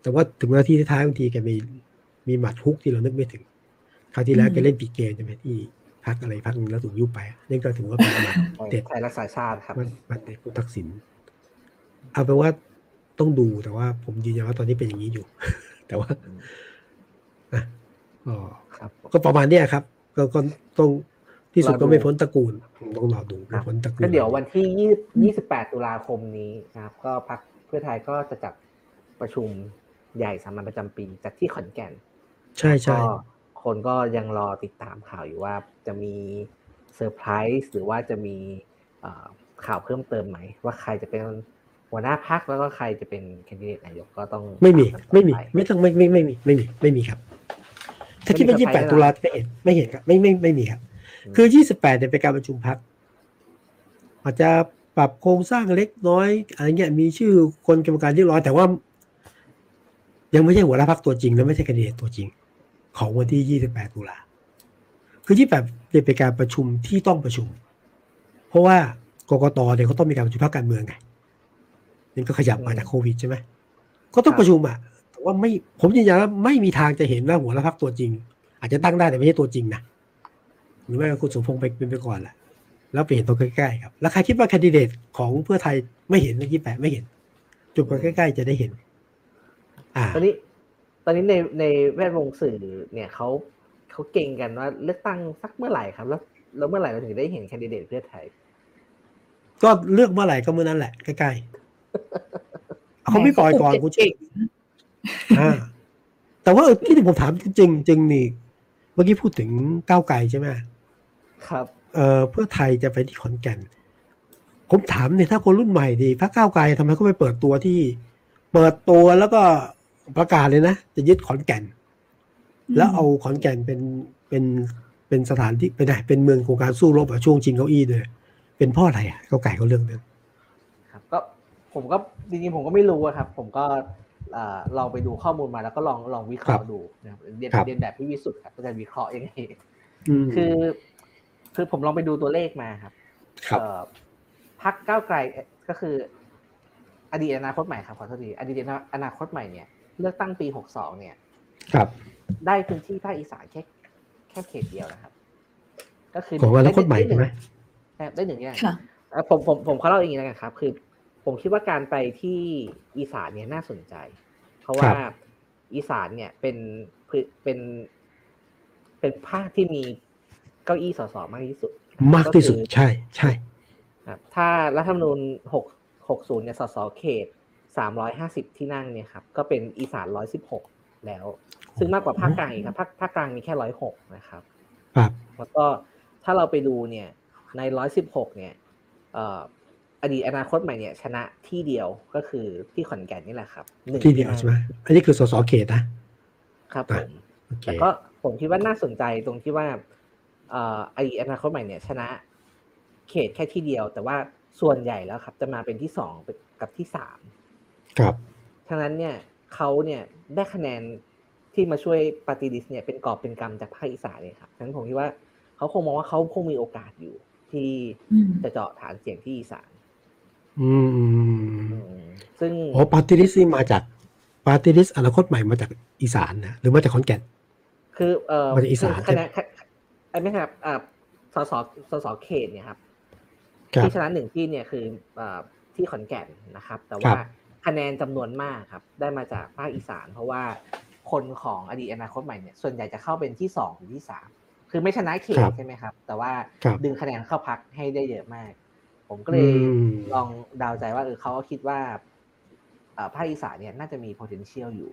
แต่ว่าถึงนาทีท้ายบางทีแกมี มีหมัดฮุกที่เรานึกไม่ถึง คราวที่แล้วแกเล่นปีเกมใช่ไหมที่พักอะไรพักนึงแล้วถูกยุบไปอะนี่ก็ถือว่าเป็นหมัดเด็ดไทยรักษาชาติครับมันมันในคุณทักษิณเอาเป็นว่าต้องดูแต่ว่าผมยืนยันว่าตอนนี้เป็นอย่างนี้อยู่ แต่ว่านะก็ครับก็ประมาณเนี้ยครับ ก็ก็ต้องที่สุดรอดูก็ไม่พ้นตระกูลต้องรอดูครัไม่บพ้นตระกูลก็เดี๋ยววันที่ยี่ยี่สิบแปดตุลาคมนี้นะครับ ก็พรรคเพื่อไทยก็จะจัดประชุมใหญ่สามัญประจำปีจัดที่ขอนแก่น ใช่ใช่ก็คนก็ยังรอติดตามข่าวอยู่ว่าจะมีเซอร์ไพรส์หรือว่าจะมีเอ่อข่าวเพิ่มเติมไหม ว่าใครจะเป็นหัวหน้าพรรคแล้วก็ใครจะเป็นแคนดิเดตนายกก็ต้องไม่มีตากันต่อไม่มีปไม่ต้องไม่ไม่ไม่มีไม่มีไม่มีครับ ถ้าคิดว่าไม่มียี่แปดใครตุลาไม่เห็นไม่เห็นครับไม่ไม่ไม่มีครับอืมคือยี่สิบแปดเนี่ยเป็นการประชุมพักอาจจะปรับโครงสร้างเล็กน้อยอะไรเงี้ยมีชื่อคนกรรมการที่ร้อยแต่ว่า ยังไม่ใช่หัวหน้าพักตัวจริงและไม่ใช่แคนดิเดตตัวจริง ของวันที่ยี่สิบแปดตุลาคือยี่แปดเป็นการประชุมที่ต้องประชุม เพราะว่ากกตเนี่ยเขาต้องมีการประชุมพักการเมืองไงนี่ก็ขยับมาจากโควิดใช่ไหมก็ต้องประชุมอะแต่ว่าไม่ผมยืนยันว่าไม่มีทางจะเห็นว่าหัวหน้าพักตัวจริง อาจจะตั้งได้แต่ไม่ใช่ตัวจริงนะหรือไม่ก็คุณสมพงษ์ไปเป็นไปก่อนแหละแล้วไปเห็นตัวใกล้ๆครับแล้วใครคิดว่าแคนดิเดตของเพื่อไทยไม่เห็นเมื่อกี้แปดไม่เห็นจุดใกล้ๆจะได้เห็น อ่าตอนนี้ ตอนนี้ในในแวดวงสื่อเนี่ยเขาเขาเก่งกันว่าเลือกตั้งสักเมื่อไหร่ครับ แล้วแล้วเมื่อไหร่เราถึงได้เห็นแคนดิเดตเพื่อไทย ก็เลือกเมื่อไหร่ก็เมื่อนั้นแหละใกล้ๆเขาไม่ปล่อยก่อนกูเชื่ออ่าแต่ว่าเออที่ที่ผมถามจริงๆจริงนี่เมื่อกี้พูดถึงก้าวไกลใช่ไหมครับเอ่อเพื่อไทยจะไปที่ขอนแก่น ผมถามเนี่ยถ้าคนรุ่นใหม่ดีพรรคก้าวไกลทำไมเขาไม่เปิดตัวที่ เปิดตัวแล้วก็ ประกาศเลยนะ จะยึดขอนแก่น แล้วเอาขอนแก่นเป็นเป็นเป็นสถานที่เป็นไหนเป็นเมืองของการสู้รบอะช่วงชิงเก้าอี้ด้วยเป็นเพ่ออะไรอะก้าวไกลเขาเรื่องนั้นครับก็ผมก็จริงๆผมก็ไม่รู้อะครับ ผมก็เอ่อลองไปดูข้อมูลมาแล้วก็ลองลองวิเคราะห์ดูนะครับเรียนครับเรียนแบบพี่วิสุทธ์ครับว่าจะวิเคราะห์ยังไงอืมคือ คือผมลองไปดูตัวเลขมาครับครับเอ่อพักก้าวไกลเอ่อก็คือ อดีตอนาคตใหม่ครับขอโทษทีอดีตอนาคตใหม่เนี่ย เลือกตั้งปีหกสองเนี่ย ครับ ได้พื้นที่ภาคอีสานแค่แค่เขตเดียวนะครับ ก็คือของอนาคตใหม่ด้ใช่ไหมได้ได้หนึ่งอย่างค่ะเอ่อผมผมผมเขาเล่าอย่างนี้แล้วกันครับ คือ ผมคิดว่าการไปที่อีสานเนี่ยน่าสนใจ เพราะว่าอีสานเนี่ยเป็นพื้นเป็น เป็นภาคที่มีเก้าอี้สสมากที่สุด มากที่สุดก็คือใช่ใช่ครับถ้ารัฐธรรมนูญหกหกศูนย์เนี่ยสสเขต สามร้อยห้าสิบที่นั่งเนี่ยครับก็เป็นอีสานร้อยสิบหกแล้ว ซึ่งมากกว่าภาคกลางอีกครับภาคภาคกลางมีแค่ร้อยหกนะครับครับแล้วก็ถ้าเราไปดูเนี่ยในร้อยสิบหกเนี่ยเอ่ออดีตอนาคตใหม่เนี่ยชนะที่เดียวก็คือที่ขอนแก่นนี่แหละครับหนึ่งที่เดียวใช่ไหมอันนี้คือสสเขตนะครับผมโอเคแต่ก็ผมคิดว่าน่าสนใจตรงที่ว่าเอ่ออดีตอนาคตใหม่เนี่ยชนะเขตแค่ที่เดียว แต่ว่าส่วนใหญ่แล้วครับ จะมาเป็นที่สองกับที่สาม ครับทั้งนั้นเนี่ยเขาเนี่ยได้คะแนนที่มาช่วยปฏิริษเนี่ยเป็นกอบเป็นกำจากภาคอีสานเนี่ยครับฉะนั้นผมคิดว่าเขาคงมองว่าเขาคงมีโอกาสอยู่ ที่อืมจะเจาะฐานเสียงที่อีสานอืมอืมอืมซึ่งอ๋อปาร์ตี้ลิสต์นี่มาจากปาร์ตี้ลิสต์อนาคตใหม่มาจากอีสานนะหรือมาจากขอนแก่น คือเอ่อมาจากอีสานคะแนนคะไอ้ไม่ใช่ครับอ่าสสสสเขตเนี่ยครับครับที่ชนะหนึ่งที่เนี่ยคือเอ่อที่ขอนแก่นนะครับ แต่ครัว่าบ คะแนนจำนวนมากครับ ได้มาจากภาคอีสาน เพราะว่าคนของอดีตอนาคตใหม่เนี่ยส่วนใหญ่จะเข้าเป็นที่สองหรือที่สามคือไม่ชนะเขตใช่ไหมครับ แต่ว่าครับดึงคะแนนเข้าพักให้ได้เยอะมาก ผมก็เลยอืมลองเดาใจว่าเออเขาก็คิดว่าเอ่อภาคอีสานเนี่ยน่าจะมี potential อยู่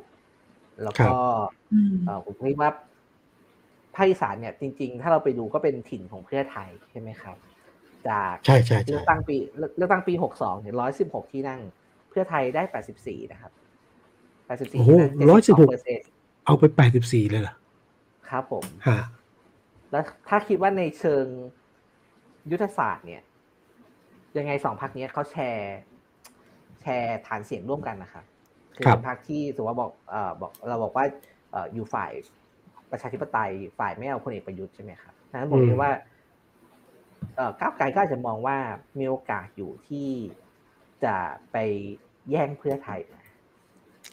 แล้วก็อืมเอ่อผมคิดว่าภาคอีสานเนี่ยจริง ๆ ถ้าเราไปดูก็เป็นถิ่นของเพื่อไทยใช่ไหมครับ จากใช่ใช่เลืใช่อกตั้งปีเลือกเลือกตั้งปีหกสองเนี่ยร้อยสิบหกที่นั่งเพื่อไทยได้แปดสิบสี่นะครับแปดสิบสี่โอ้โหที่นั่งร้อยสิบหกเปอร์เซ็นต์เอาไปแปดสิบสี่เลยเหรอ ครับผมฮะแล้วถ้าคิดว่าในเชิงยุทธศาสตร์เนี่ย ยังไงสองพักนี้ยเขาแชร์ แชร์ฐานเสียงร่วมกันนะครับ คือเป็นพักที่สมมติว่าบอกเอ่อบอกเราบอกว่าเอ่ออยู่ฝ่ายประชาธิปไตยฝ่ายไม่เอาพลเอกประยุทธ์ใช่ไหมครับดังนั้นผมคิดว่าเอ่อก้าวไกลก็อาจจะมองว่ามีโอกาสอยู่ที่จะไป แย่งเพื่อไทยมา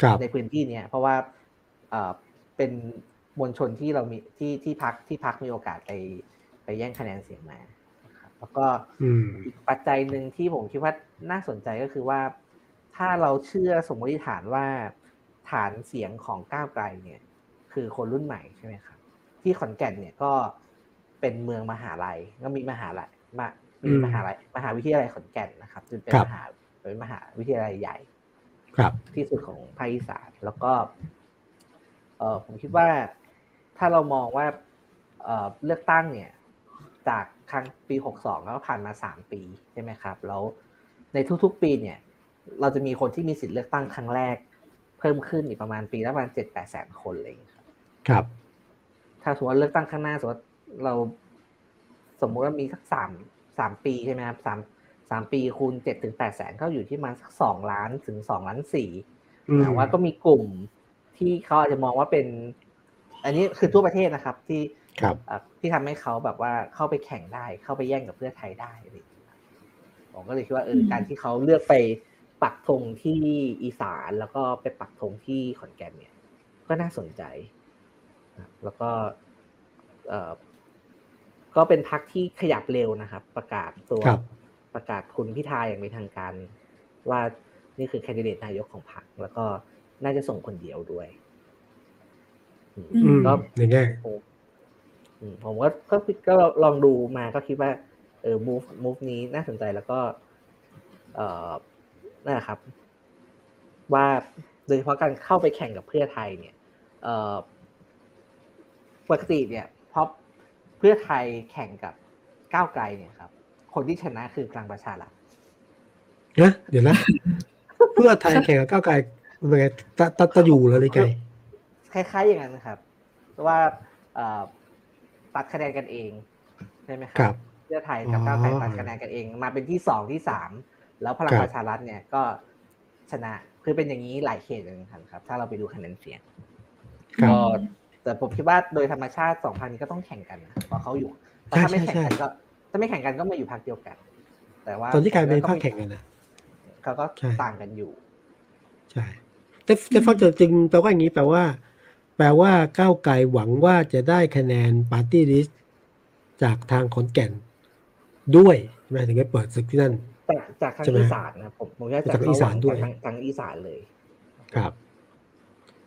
ครับในพื้นที่เนี้ยเพราะว่าเอ่อเป็นมวลชนที่เรามีที่ที่พักที่พักมีโอกาสไปไปแย่งคะแนนเสียงมานะครับแล้วก็อืมอีกปัจจัยหนึ่งที่ผมคิดว่าน่าสนใจก็คือว่า ถ้าเราเชื่อสมมติฐานว่าฐานเสียงของก้าวไกลเนี่ย คือคนรุ่นใหม่ใช่ไหมครับ ที่ขอนแก่นเนี่ยก็เป็นเมืองมหาลัยก็มีมหาลัยมามีอืมมหาลัยมหาวิทยาลัยขอนแก่นนะครับจึงเป็นครับมหา เป็นมหาวิทยาลัยใหญ่ ครับ ที่สุดของภาคอีสานแล้วก็ เออผมคิดว่าถ้าเรามองว่าเออเลือกตั้งเนี่ย จากครั้งปีหกสองแล้วก็ผ่านมาสามปีใช่ไหมครับ แล้วในทุกๆปีเนี่ย เราจะมีคนที่มีสิทธิ์เลือกตั้งครั้งแรก เพิ่มขึ้นอีกประมาณปีละประมาณเจ็ดแปดแสนคนอะไรอย่างเลยครับ ครับ ถ้าสมมติว่าเลือกตั้งข้างหน้าสมมติว่าเราสมมุติว่ามีสักสามสามปีใช่ไหมครับสาม สามปีคูณเจ็ดถึงแปดแสนก็อยู่ที่ประมาณสักสองล้านถึงสองล้านสี่อืมแต่ว่าก็มีกลุ่มที่เขาอาจจะมองว่าเป็น อันนี้คือทั่วประเทศนะครับ ที่ครับเอ่อที่ทำให้เขาแบบว่าเข้าไปแข่งได้ เข้าไปแย่งกับเพื่อไทยได้อะไรอย่างเงี้ยครับผมก็เลยคิดว่าเอออืมการที่เขาเลือกไปปักธงที่อีสานแล้วก็ไปปักธงที่ขอนแก่นเนี่ย ก็น่าสนใจนะครับแล้วก็เอ่อก็เป็นพักที่ขยับเร็วนะครับ ประกาศตัวครับ ประกาศคุณพิธาอย่างเป็นทางการ ว่านี่คือแคนดิเดตนายกของพรรคแล้วก็น่าจะส่งคนเดียวด้วยอืมอือืมก็ในแง่ผมอืมผมก็ก็ก็ลองดูมาก็คิดว่า เออ move move นี้น่าสนใจแล้วก็ เอ่อนั่นแหละครับ ว่าโดยเฉพาะการเข้าไปแข่งกับเพื่อไทย เนี่ยเอ่อปกติเนี่ยเพราะเพื่อไทยแข่งกับก้าวไกลเนี่ยครับ คนที่ชนะคือพลังประชารัฐนะเดี๋ยวนะ เพื่อไทยแข่งกับก้าวไกลมันเป็นไงตะตะตะอยู่แล้วเลยไกลคล้าย ๆ อย่างนั้นนะครับเพราะว่าเอ่อตัดคะแนนกันเองใช่ไหมคครัรับเพื่อไทยกับอ๋อก้าวไกลตัดคะแนนกันเอง มาเป็นที่สองที่สามแล้วพลังครับประชารัฐเนี่ยก็ชนะคือเป็นอย่างนี้หลายเขตเลยนะครับ ถ้าเราไปดูคะแนนเสียงครับก็แต่ผมคิดว่าโดยธรรมชาติสองพันนี้ก็ต้องแข่งกันนะเพราะเขาอยู่เพราะใช่ถ้าไม่ใช่แข่งกันใช่ก็ ถ้าไม่แข่งกันก็มาอยู่พรรคเดียวกัน แต่ว่าตอนที่กลายเป็นภาคแข่งกันนะเขาก็ใช่ต่างกันอยู่ ใช่แต่แต่ฟังจากจริงแปลว่าอย่างนี้แปลว่า แปลว่าก้าวไกลหวังว่าจะได้คะแนนปาร์ตี้ลิสต์จากทางขอนแก่นด้วยใช่ไหมถึงได้เปิดศึกที่นั่นแต่จากทางใช่ไหมอีสานนะผมผมว่าจากอีสานด้วยทางทางอีสานเลย ครับ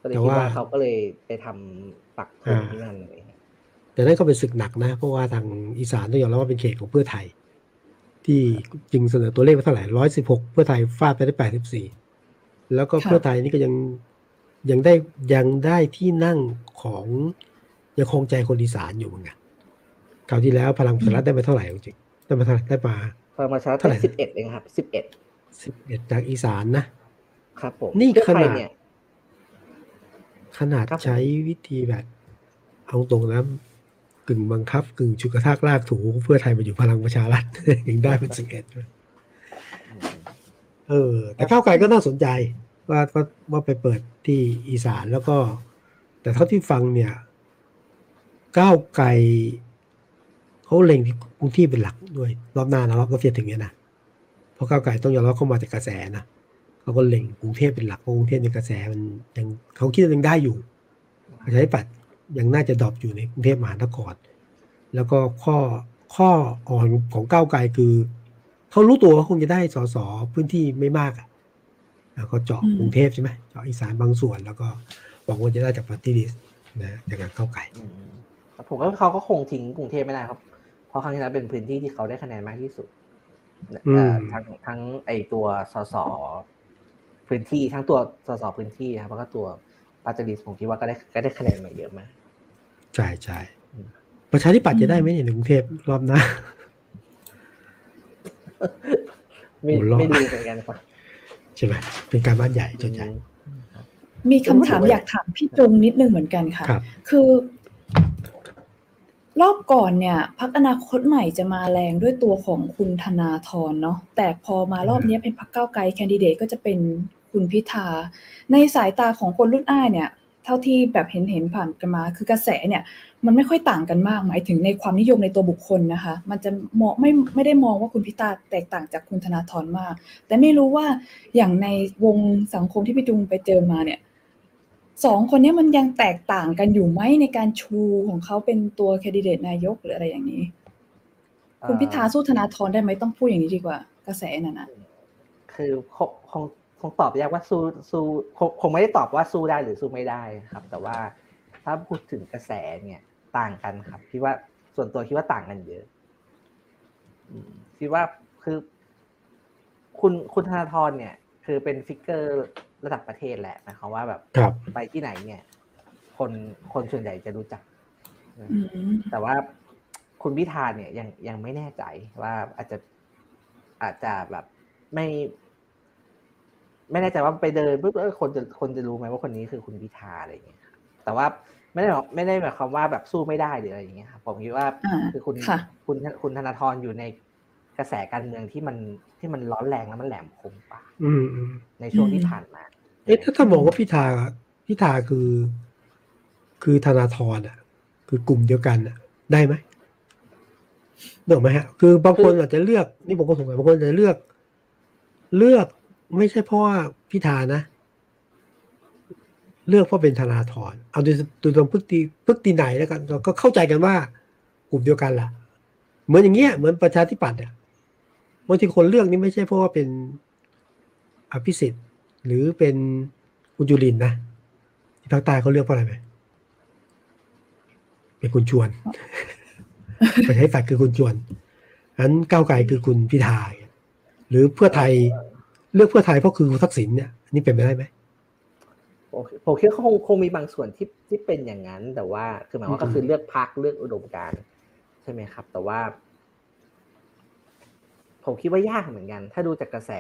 ก็เลยแต่คิดว่าว่าเขาก็เลยไปทำปักธงอ่าที่นั่นเลย แต่นั่นก็เป็นศึกหนักนะ เพราะว่าทางอีสานต้องยอมรับว่าเป็นเขตของเพื่อไทย ที่จริงเสนอตัวเลขมาเท่าไหร่ร้อยสิบหกเพื่อไทยฟาดไปได้แปดสิบสี่แล้วก็ค่ะเพื่อไทยนี่ก็ยังยังได้ยังได้ที่นั่งของยังคงใจคนอีสานอยู่เหมือนกันคราวที่แล้วพลังประชารัฐได้มาเท่าไหร่จริงๆได้มาเท่าไหร่ได้มาพลังประชารัฐเท่าไหร่สิบเอ็ดเองครับสิบเอ็ดสิบเอ็ดจากอีสานนะครับผมนี่เพื่อขนาดไทยเนี่ยขนาดครับผมใช้วิธีแบบเอาตรงนะ กึ่งบังคับ กึ่งฉุกระชากลากถูเพื่อไทยมาอยู่พลังประชารัฐยังได้เป็นสิบเอ็ดเออ แต่ก้าวไกลก็น่าสนใจ ว่าว่าว่าไปเปิดที่อีสานแล้วก็ แต่เท่าที่ฟังเนี่ย ก้าวไกลเขาเล็งที่กรุงเทพเป็นหลักด้วย รอบหน้านะรอบก็เฟียถึงเนี้ยนะเพราะก้าวไกลต้องยอมรับเข้ามาจากกระแสนะเขาก็เล็งกรุงเทพเป็นหลักเพราะกรุงเทพในกระแสมันยังเขาคิดว่ายังได้อยู่ประชาธิปัตย์ ยังน่าจะดรอปอยู่ในกรุงเทพมหานครแล้วก็ข้อข้ออ่อนของก้าวไกลคือเขารู้ตัวว่าคงจะได้สสพื้นที่ไม่มากอะแล้วก็เจาะอืมกรุงเทพใช่ไหมเจาะอีสานบางส่วน แล้วก็หวังว่าจะได้จาก party list นะจากการก้าวไกลอืมแต่ผมว่าเขาก็คงทิ้งกรุงเทพไม่ได้ครับ เพราะครั้งที่แล้วเป็นพื้นที่ที่เขาได้คะแนนมากที่สุดอืมเอ่อทั้งทั้งไอตัวสสพื้นที่ทั้งตัวสสพื้นที่นะครับแล้วก็ตัว party list ผมคิดว่าก็ได้ก็ได้คะแนนมาเยอะมาก ใช่ใช่อืมประชาธิปัตย์จะได้ไหมเนี่ยในกรุงเทพรอบหน้าไม่โอ้รอดไม่รู้เหมือนกันครับใช่ไหมเป็นการบ้านใหญ่จนใหญ่มีคำถามอยากถามพี่จงนิดนึงเหมือนกันค่ะครับคือ รอบก่อนเนี่ยพักอนาคตใหม่จะมาแรงด้วยตัวของคุณธนาธรเนาะแต่พอมารอบนี้เป็นพักเก้าวไกลแคนดิเดตก็จะเป็นคุณพิธา ในสายตาของคนรุ่นอ้ายเนี่ยเท่าที่แบบเห็นเห็นผ่านกันมา คือกระแสเนี่ยมันไม่ค่อยต่างกันมากหมายถึงในความนิยมในตัวบุคคลนะคะ มันจะมองไม่ไม่ได้มองว่าคุณพิธาแตกต่างจากคุณธนาธรมาก แต่ไม่รู้ว่าอย่างในวงสังคมที่พี่จุงไปเจอมาเนี่ยสองคนนี้มันยังแตกต่างกันอยู่ไหมในการชูของเขาเป็นตัวแคนดิเดตนายกหรืออะไรอย่างนี้ คุณพิธาสู้ธนาธรได้ไหมต้องพูดอย่างนี้ดีกว่า กระแสน่ะนะคือคง คงคงตอบยากว่าสู้สู้คงคงไม่ได้ตอบว่าสู้ได้หรือสู้ไม่ได้ครับ แต่ว่าถ้าพูดถึงกระแสเนี่ยต่างกันครับคิดว่าส่วนตัวคิดว่าต่างกันเยอะอืมคิดว่าคือ คุณคุณธนาธรเนี่ย คือเป็นฟิกเกอร์ระดับประเทศแหละหมายความว่าแบบครับไปที่ไหนเนี่ย คนคนส่วนใหญ่จะรู้จักอืมแต่ว่าคุณพิธาเนี่ยยังยังไม่แน่ใจว่าอาจจะอาจจะแบบไม่ ไม่แน่ใจว่าไปเดินปุ๊บเออคนจะคนจะรู้ไหมว่าคนนี้คือคุณพิธาอะไรอย่างเงี้ยครับแต่ว่าไม่ได้หมายไม่ได้หมายความว่าแบบสู้ไม่ได้หรืออะไรอย่างเงี้ยครับผมคิดว่าอ่าคือคุณค่ะคุณคุณธนาธรอยู่ในกระแสการเมืองที่มันที่มันร้อนแรงแล้วมันแหลมคมกว่าอืมอืมในช่วงอืมที่ผ่านมา เอ๊ะถ้าถ้ามองว่าพิธาพิธาคือ คือธนาธรอะ คือกลุ่มเดียวกันอะ ได้ไหมเนกออกไหมฮะ คือบางคนอาจจะเลือกนี่ผมก็สงสัยบางคนอาจจะเลือก เลือก ไม่ใช่เพราะว่าพิธานะ เลือกเพราะเป็นธนาธรเอาโดยโดยตรงพึกตีพึกตีไหนแล้วกันเราก็เข้าใจกันว่ากลุ่มเดียวกันล่ะ เหมือนอย่างเงี้ยเหมือนประชาธิปัตย์เนี่ยบางทีคนเลือกนี่ไม่ใช่เพราะว่าเป็นอภิสิทธิ์หรือเป็นคุณจุลินนะที่ภาคใต้เขาเลือกเพราะอะไรไหมเป็นคุณชวนประชาธิปัตย์คือคุณชวนนั้นก้าวไกลคือคุณพิธาหรือเพื่อไทย เลือกเพื่อไทยเพราะคือคุณทักษิณเนี่ยอันนี่เป็นไปได้ไหมผมผมคิดว่าคงคงมีบางส่วนที่ที่เป็นอย่างนั้น แต่ว่าคือหมายว่าอืมก็คือเลือกพักเลือกอุดมการณ์ใช่ไหมครับ แต่ว่า ผมคิดว่ายากเหมือนกัน ถ้าดูจากกระแส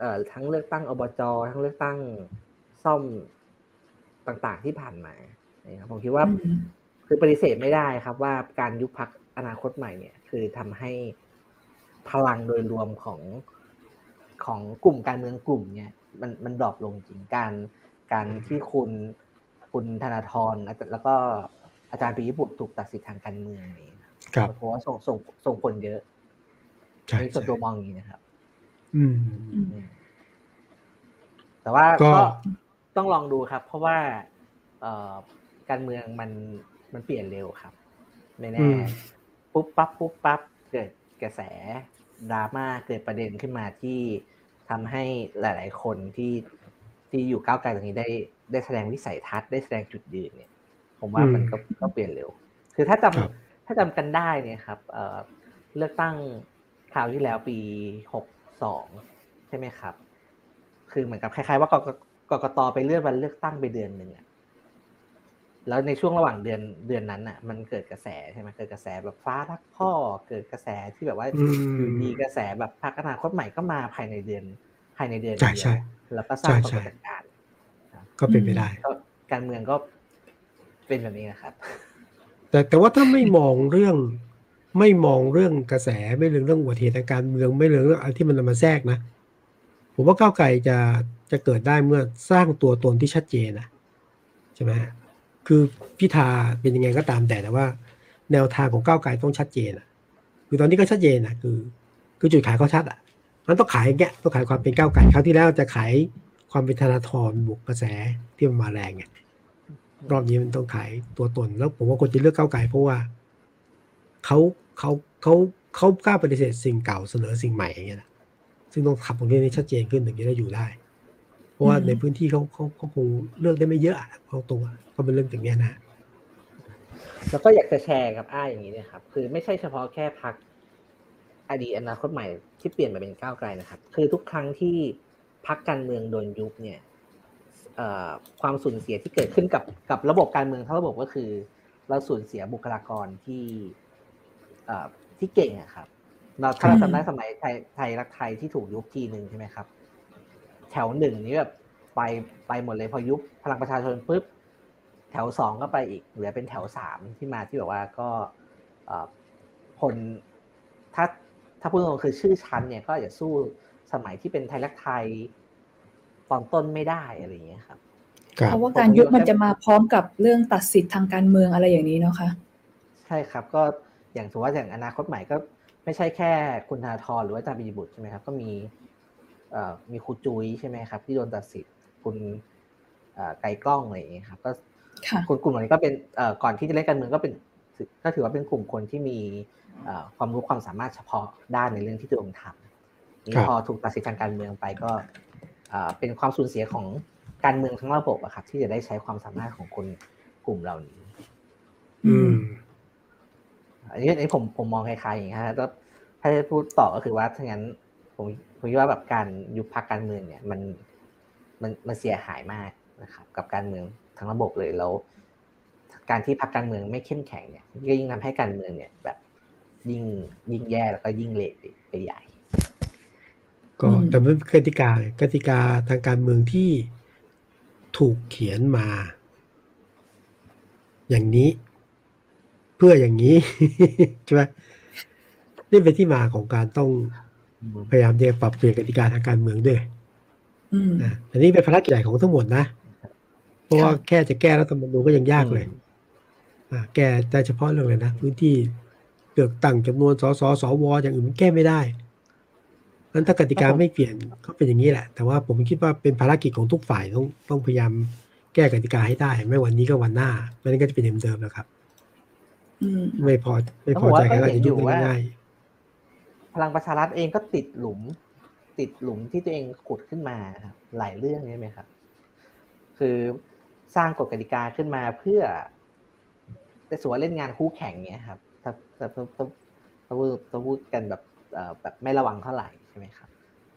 เอ่อทั้งเลือกตั้งอบจทั้งเลือกตั้งซ่อมต่างๆที่ผ่านมานะครับผมคิดว่าอืมคือปฏิเสธไม่ได้ครับ ว่าการยุบพักอนาคตใหม่เนี่ย คือทำให้พลังโดยรวมของ ของกลุ่มการเมืองกลุ่มเนี่ยมันมันดรอปลงจริงการการที่คุณคุณธนาธรแล้วก็อาจารย์ปียบุตรถูกตัดสิทธิ์ทางการเมืองนี่ครับเพราะว่าส่งส่งส่งผลเยอะใช่ในส่วนใช่ตัวมองอย่างนี้นะครับ อืมอืมแต่ว่าก็ก็ต้องลองดูครับ เพราะว่าเอ่อการเมืองมันมันเปลี่ยนเร็วครับไม่อืแน่มปุ๊บปั๊บปุ๊บปั๊บเกิดกระแส ดราม่าเกิดประเด็นขึ้นมาที่ทำให้หลาย ๆ คนที่ที่อยู่ก้าวไกลตรงนี้ได้ได้แสดงวิสัยทัศน์ได้แสดงจุดยืนเนี่ย ผมว่ามันก็ก็เปลี่ยนเร็ว คือถ้าจำครับถ้าจำกันได้เนี่ยครับเอ่อเลือกตั้งคราวที่แล้วปีหกสองใช่ไหมครับ คือเหมือนกับคล้าย ๆ ว่ากกกกตไปเลื่อนวันเลือกตั้งไปเดือนหนึ่งอะ แล้วในช่วงระหว่างเดือนเดือนนั้นอะ มันเกิดกระแสใช่ไหมเกิดกระแสแบบฟ้ารักพ่อ เกิดกระแสที่แบบว่าอืมอยู่ดีกระแสแบบพรรคอนาคตใหม่ก็มาภายในเดือน ภายในเดือนใช่เดียวใช่แล้วก็สร้างปใช่รากใช่ฏการณ์ก็เป็นไปได้ก็การเมืองก็เป็นแบบนี้นะครับ แต่แต่ว่าถ้าไม่มองเรื่องไม่มองเรื่องกระแสไม่เรื่องเรื่องอุบัติเหตุทางการเมืองไม่เรื่องเรื่องอะไรที่มันมาแทรกนะผมว่าก้าวไกลจะจะเกิดได้เมื่อสร้างตัวตนที่ชัดเจนนะใช่ไหมฮะ คือพิธาเป็นยังไงก็ตามแต่แต่ว่า แนวทางของก้าวไกลต้องชัดเจนอะคือตอนนี้ก็ชัดเจนนะคือ คือจุดขายเขาชัดอะมันต้องขายอย่ต้องขายความเป็นก้าวไกลคราวที่แล้วจะขายความเป็นธนาธรบวกกระแสที่มันมาแรงไงรอบนี้มันต้องขายตัวตน แล้วผมว่าคนจะเลือกก้าวไกลเพราะว่าเขาเขาเขาเขากล้าปฏิเสธสิ่งเก่าเสนอสิ่งใหม่อย่างเงี้ยนะซึ่งต้องทำตรงนี้ให้ชัดเจนขึ้นถึงจะได้อยู่ได้ เพราะว่าอืมในพื้นที่เขาเขาเขาคงเลือกได้ไม่เยอะอะเอาตรงอะก็เป็นเรื่องอย่างเนี้ยนะแล้วก็อยากจะแชร์กับอ้ายอย่างนี้นะครับ คือไม่ใช่เฉพาะแค่พักอดีตอนาคตใหม่ที่เปลี่ยนมาเป็นก้าวไกลนะครับ คือทุกครั้งที่พักการเมืองโดนยุบเนี่ยเอ่อความสูญเสียที่เกิดขึ้นกับกับระบบการเมืองทั้งระบบก็คือ เราสูญเสียบุคลากรที่เอ่อที่เก่งอะครับเราถ้าเราจำได้สมัยไทยไทยรักไทยที่ถูกยุบทีหนึ่งใช่ไหมครับแถวหนึ่งนี่แบบไปไปหมดเลยพอยุบพลังประชาชนปุ๊บแถวสองก็ไปอีกเหลือเป็นแถวสามที่มาที่แบบว่าก็เอ่อคนถ้าถ้าพูดตรงๆคือชื่อชั้นเนี่ยก็อาจจะสู้สมัยที่เป็นไทยรักไทยตอนต้นไม่ได้อะไรอย่างเงี้ยครับเพราะว่าการยุบมันจะมาพร้อมกับเรื่องตัดสิทธิ์ทางการเมืองอะไรอย่างนี้เนาะคะใช่ครับก็อย่างถือว่าอย่างอนาคตใหม่ก็ไม่ใช่แค่คุณธนาธรหรือว่าอาจารย์ปิยบุตรใช่ไหมครับก็มีเอ่อ มีครูจุ้ยใช่ไหมครับ ที่โดนตัดสิทธิ์คุณเอ่อไกลกล้องอะไรอย่างเงี้ยครับก็ค่ะคนกลุ่มเหล่านี้ก็เป็นเอ่อก่อนที่จะเล่นการเมืองก็เป็นก็ถือว่าเป็นกลุ่มคนที่มีเอ่อความรู้ความสามารถเฉพาะด้านในเรื่องที่ตัวเองทำนี่ครับพอถูกตัดสิทธิทางการเมืองไปก็เอ่อเป็นความสูญเสียของการเมืองทั้งระบบอะครับ ที่จะได้ใช้ความสามารถของคนกลุ่มเหล่านี้ อืมอันนี้อันนี้ผมผมมองคล้ายๆอย่างนี้ฮะแล้วถ้าจะพูดต่อก็คือว่าถ้างั้นผม ผมคิดว่าแบบการยุบพักการเมืองเนี่ยมันมันมันเสียหายมากนะครับ กับการเมืองทั้งระบบเลยแล้ว การที่พักการเมืองไม่เข้มแข็งเนี่ยก็ยิ่งทำให้การเมืองเนี่ยแบบยิ่งยิ่งแย่แล้วก็ยิ่งเละไปใหญ่ก็อืมแต่มันเป็นกติกาไงกติกาทางการเมืองที่ถูกเขียนมา อย่างนี้ เพื่ออย่างนี้ใช่ไหมนี่เป็นที่มาของการต้อง พยายามจะปรับเปลี่ยนกติกาทางการเมืองด้วยอืมนะอันนี้เป็นภารกิจใหญ่ของทั้งหมดนะ เพราะว่าแค่จะแก้รัฐธรรมนูญก็ยังยากเลยอ่าแก้ได้เฉพาะเรื่องเลยนะพื้นที่เลือกตั้งจำนวนสสสวอย่างอื่นมันแก้ไม่ได้นั้นถ้ากติกาไม่เปลี่ยนก็เป็นอย่างนี้แหละ แต่ว่าผมคิดว่าเป็นภารกิจของทุกฝ่ายต้องต้องพยายามแก้กติกาให้ได้ ไม่วันนี้ก็วันหน้าไม่งั้นก็จะเป็นเดิมๆแล้วครับอืมไม่พอไม่พอใจกันก็จะยุ่งกันง่าย พลังประชารัฐเองก็ติดหลุม ติดหลุมที่ตัวเองขุดขึ้นมาครับหลายเรื่องใช่ไหมครับ คือสร้างกฎกติกาขึ้นมาเพื่อแต่ส่วนเล่นงานคู่แข่งเนี้ยครับถ้าถ้าถ้าถ้าถ้าพูดถ้าพูดกันแบบแบบไม่ระวังเท่าไหร่ใช่ไหมครับ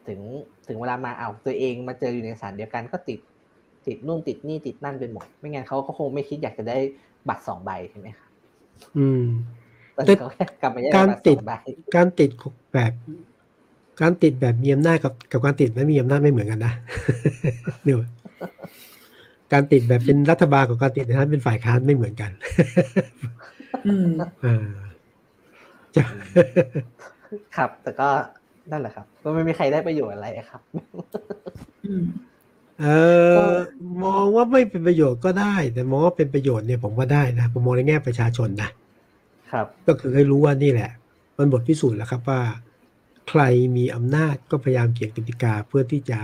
ถึงถึงเวลามาเอาตัวเองมาเจออยู่ในสารเดียวกันก็ติดติดนู่นติดนี่ติดนั่นไปหมด ไม่งั้นเขาก็คงไม่คิดอยากจะได้บัตรสองใบใช่ไหมครับอืม แต่แต่เขาแค่กลับมาได้การบัตรติสดองใบการติดแบบ การติดแบบมีอำนาจกับกับการติดไม่มีอำนาจไม่เหมือนกันนะเนี่ยการติดแบบเป็นรัฐบาลกับการติดในฐานะเป็นฝ่ายค้านไม่เหมือนกันอืมอ่าจะครับ แต่ก็นั่นแหละครับก็ไม่มีใครได้ประโยชน์อะไรครับอืมเออมองว่าไม่เป็นประโยชน์ก็ได้ แต่มองว่าเป็นประโยชน์เนี่ยผมว่าได้นะผมมองในแง่ประชาชนนะ ครับ ก็คือให้รู้ว่านี่แหละ มันบทพิสูจน์แล้วครับว่า ใครมีอำนาจก็พยายามเขียนกติกาเพื่อที่จะ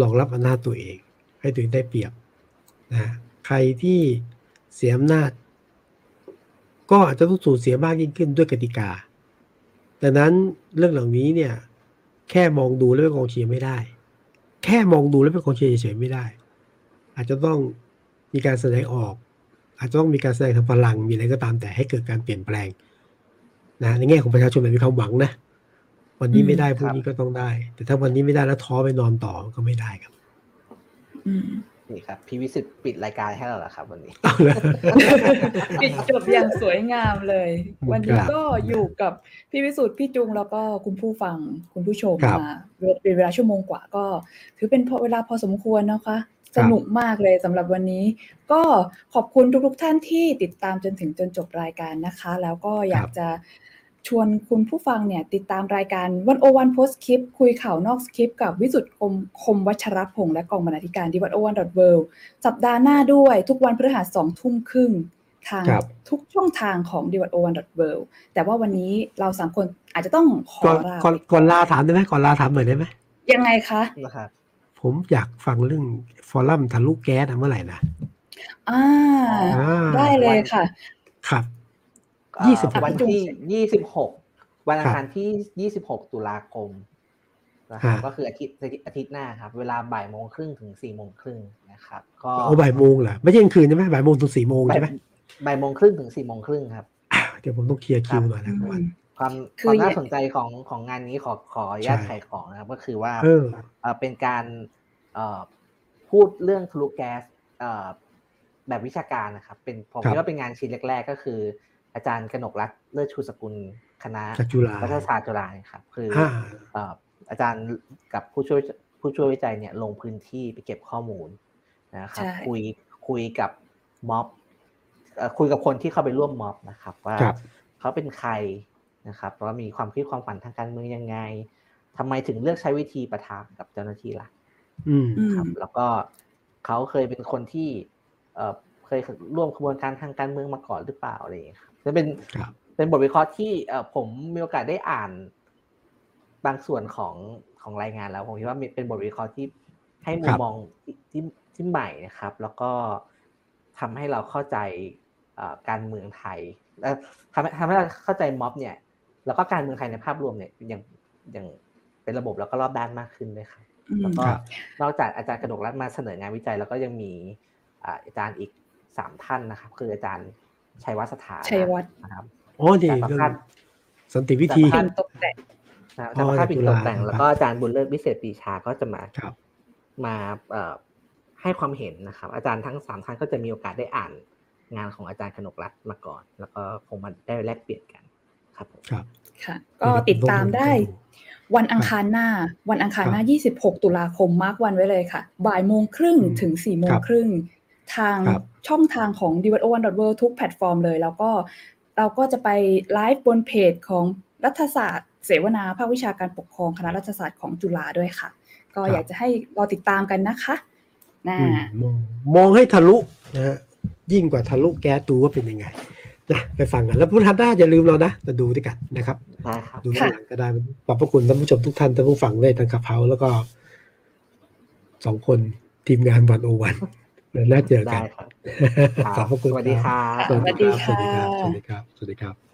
รองรับอำนาจตัวเอง ให้ตัวเองได้เปรียบนะใครที่เสียอำนาจ ก็อาจจะต้องสูญเสียมากยิ่งขึ้นด้วยกติกาดังนั้นเรื่องเหล่านี้เนี่ย แค่มองดูแล้วเป็นกองเชียร์ไม่ได้ แค่มองดูแล้วเป็นกองเชียร์เฉยๆไม่ได้ อาจจะต้องมีการแสดงออก อาจจะต้องมีการแสดงทางพลังมีอะไรก็ตามแต่ให้เกิดการเปลี่ยนแปลงนะในแง่ของประชาชนแบบมีความหวังนะวันนี้ไม่ได้อืมพรุ่งครับนี้ก็ต้องได้ แต่ถ้าวันนี้ไม่ได้แล้วท้อไปนอนต่อก็ไม่ได้ครับอืมนี่ครับพี่วิสิตปิดรายการให้เราเหรอครับ วันนี้เอาละปิดจบอย่างสวยงามเลย วันนี้ครับก็อยู่กับพี่วิสุทธ์พี่จุงแล้วก็คุณผู้ฟังคุณผู้ชมครับมาเป็นเวลาชั่วโมงกว่าก็ ถือเป็นพอเวลาพอสมควรนะคะ สนุกมากเลยสำหรับวันนี้ ก็ขอบคุณทุกๆท่านที่ติดตามจนถึงจนจบรายการนะคะ แล้วก็อยากจะชวนคุณผู้ฟังเนี่ยติดตามรายการวันโอวันโพสคลิปคุยข่าวนอกสคริปต์กับวิสุทธ์คมคมวัชรพงษ์และกองบรรณาธิการดีวันโอวันดอทเวสัปดาห์หน้าด้วยทุกวันพฤหัสสองทุ่มครึ่งทางครับทุกช่องทางของดีวันโอวันดอทเวแต่ว่าวันนี้เราสามคนอาจจะต้องขอก่อนลาก่อนก่อนลาถามได้ไหมก่อนลาถามหน่อยได้ไหมยังไงคะนะครับ ผมอยากฟังเรื่องฟอรัมทะลุแก๊สอะเมื่อไหร่นะอ่าอ่าได้เลยค่ะ ครับเอ่อยี่สิบหกวันที่ยี่สิบหกวันอังคารที่ยี่สิบหกตุลาคมนะครับฮะก็คืออาทิตย์อาทิตย์หน้าครับ เวลาบ่ายโมงครึ่งถึงสี่โมงครึ่งนะครับ ก็โอ้บ่ายโมงเหรอไม่ใช่กลางคืนใช่ไหมบ่ายโมงถึงสี่โมงบ่ายใช่ไหมบ่ายโมงครึ่งถึงสี่โมงครึ่งครับอะเดี๋ยวผมต้องเคลียร์คิวหน่อยนะวัน ความคืคอวามน่าอย่าสนใจของของงานนี้ขอขออนุญาตใช่ขายของนะครับ ก็คือว่าเออเอ่อเป็นการเอ่อพูดเรื่องทะลุแก๊สเอ่อแบบวิชาการนะครับ เป็นผมครับคิดว่าเป็นงานชิ้นแรก ๆ ก็คือ อาจารย์กนกรัตน์เลิศชูสกุลคณะจากจุฬารัฐศาสตร์จุฬาเนี่ยครับ คืออ่าเอ่ออาจารย์กับผู้ช่วยผู้ช่วยวิจัยเนี่ยลงพื้นที่ไปเก็บข้อมูลนะครับใช่คุยคุยกับม็อบเอ่อคุยกับคนที่เข้าไปร่วมม็อบนะครับ ว่าครับเขาเป็นใคร นะครับแล้วมีความคิดความฝันทางการเมืองยังไงทำไมถึงเลือกใช้วิธีประทามกับเจ้าหน้าที่ล่ะอืมอืมครับ แล้วก็เขาเคยเป็นคนที่เอ่อเคยร่วมขบวนการทางการเมืองมาก่อนหรือเปล่าอะไรอย่างเงี้ยครับจะเป็นครับเป็นบทวิเคราะห์ที่เอ่อผมมีโอกาสได้อ่านบางส่วนของของรายงานแล้วผมคิดว่ามีเป็นบทวิเคราะห์ที่ให้มุคมรับมองที่ที่ที่ใหม่นะครับ แล้วก็ทำให้เราเข้าใจเอ่อการเมืองไทยและทำให้ทำให้เราเข้าใจม็อบเนี่ย แล้วก็การเมืองไทยในภาพรวมเนี่ยอย่างอย่างเป็นระบบแล้วก็รอบด้านมากขึ้นด้วยครับอืมแล้วก็ครับนอกจากอาจารย์กระดกรัฐมาเสนองานวิจัย แล้วก็ยังมีอ่าอาจารย์อีกสามท่านนะครับ คืออาจารย์ชัยวัฒน์สถานะชัยวัฒน์นะครับอ๋อนี่จากประเรื่องภาสสันติวิธีจากประภาเป็สนตกแต่งนะครับอ๋ออาจารย์ประภาสปิ่นตกแต่งจากจุฬาแล้วก็อาจารย์บุญเลิศวิเศษปรีชาก็จะมาครับมาเอ่อให้ความเห็นนะครับ อาจารย์ทั้งสามท่านก็จะมีโอกาสได้อ่านงานของอาจารย์กนกรัฐมาก่อน แล้วก็คงมาได้แลกเปลี่ยนกัน ครับผมครับค่ะ ก็ติดตามได้วันอังคารหน้า วันอังคารหน้า 26 ตุลาคมมาร์กวันไว้เลยค่ะ บ่ายโมงครึ่งอืมถึง4โมคงรับครึ่งทางครับช่องทางของ d w o 1 w o r l d ทุกแพลตฟอร์มเลย แล้วก็เราก็จะไปไลฟ์บนเพจของรัฐศาสตร์ เสวนาภาควิชาการปกครองคณะรัฐศาสตร์ของจุฬาด้วยค่ะ ก็อยากจะให้รอติดตามกันนะคะนะอืมมองมองให้ทะลุนะฮะยิ่งกว่าทะลุแก๊สดูว่าเป็นยังไง นะไปฟังกัน แล้วผู้ทันได้อย่าลืมเรานะมาดูด้วยกันนะครับได้ครับดูย้อนหลังก็ได้ขอบพระคุณท่านผู้ชมทุกท่านท่านผู้ฟังเลยทั้งกับเขาแล้วก็สองคนทีมงานวันโอวันเดี๋ยวน่าเจอกัได้นครับขอบพระคุณสวัสดีครับสวัสดีค่ะสวัสดีครับสวัสดีครับสวัสดีครับ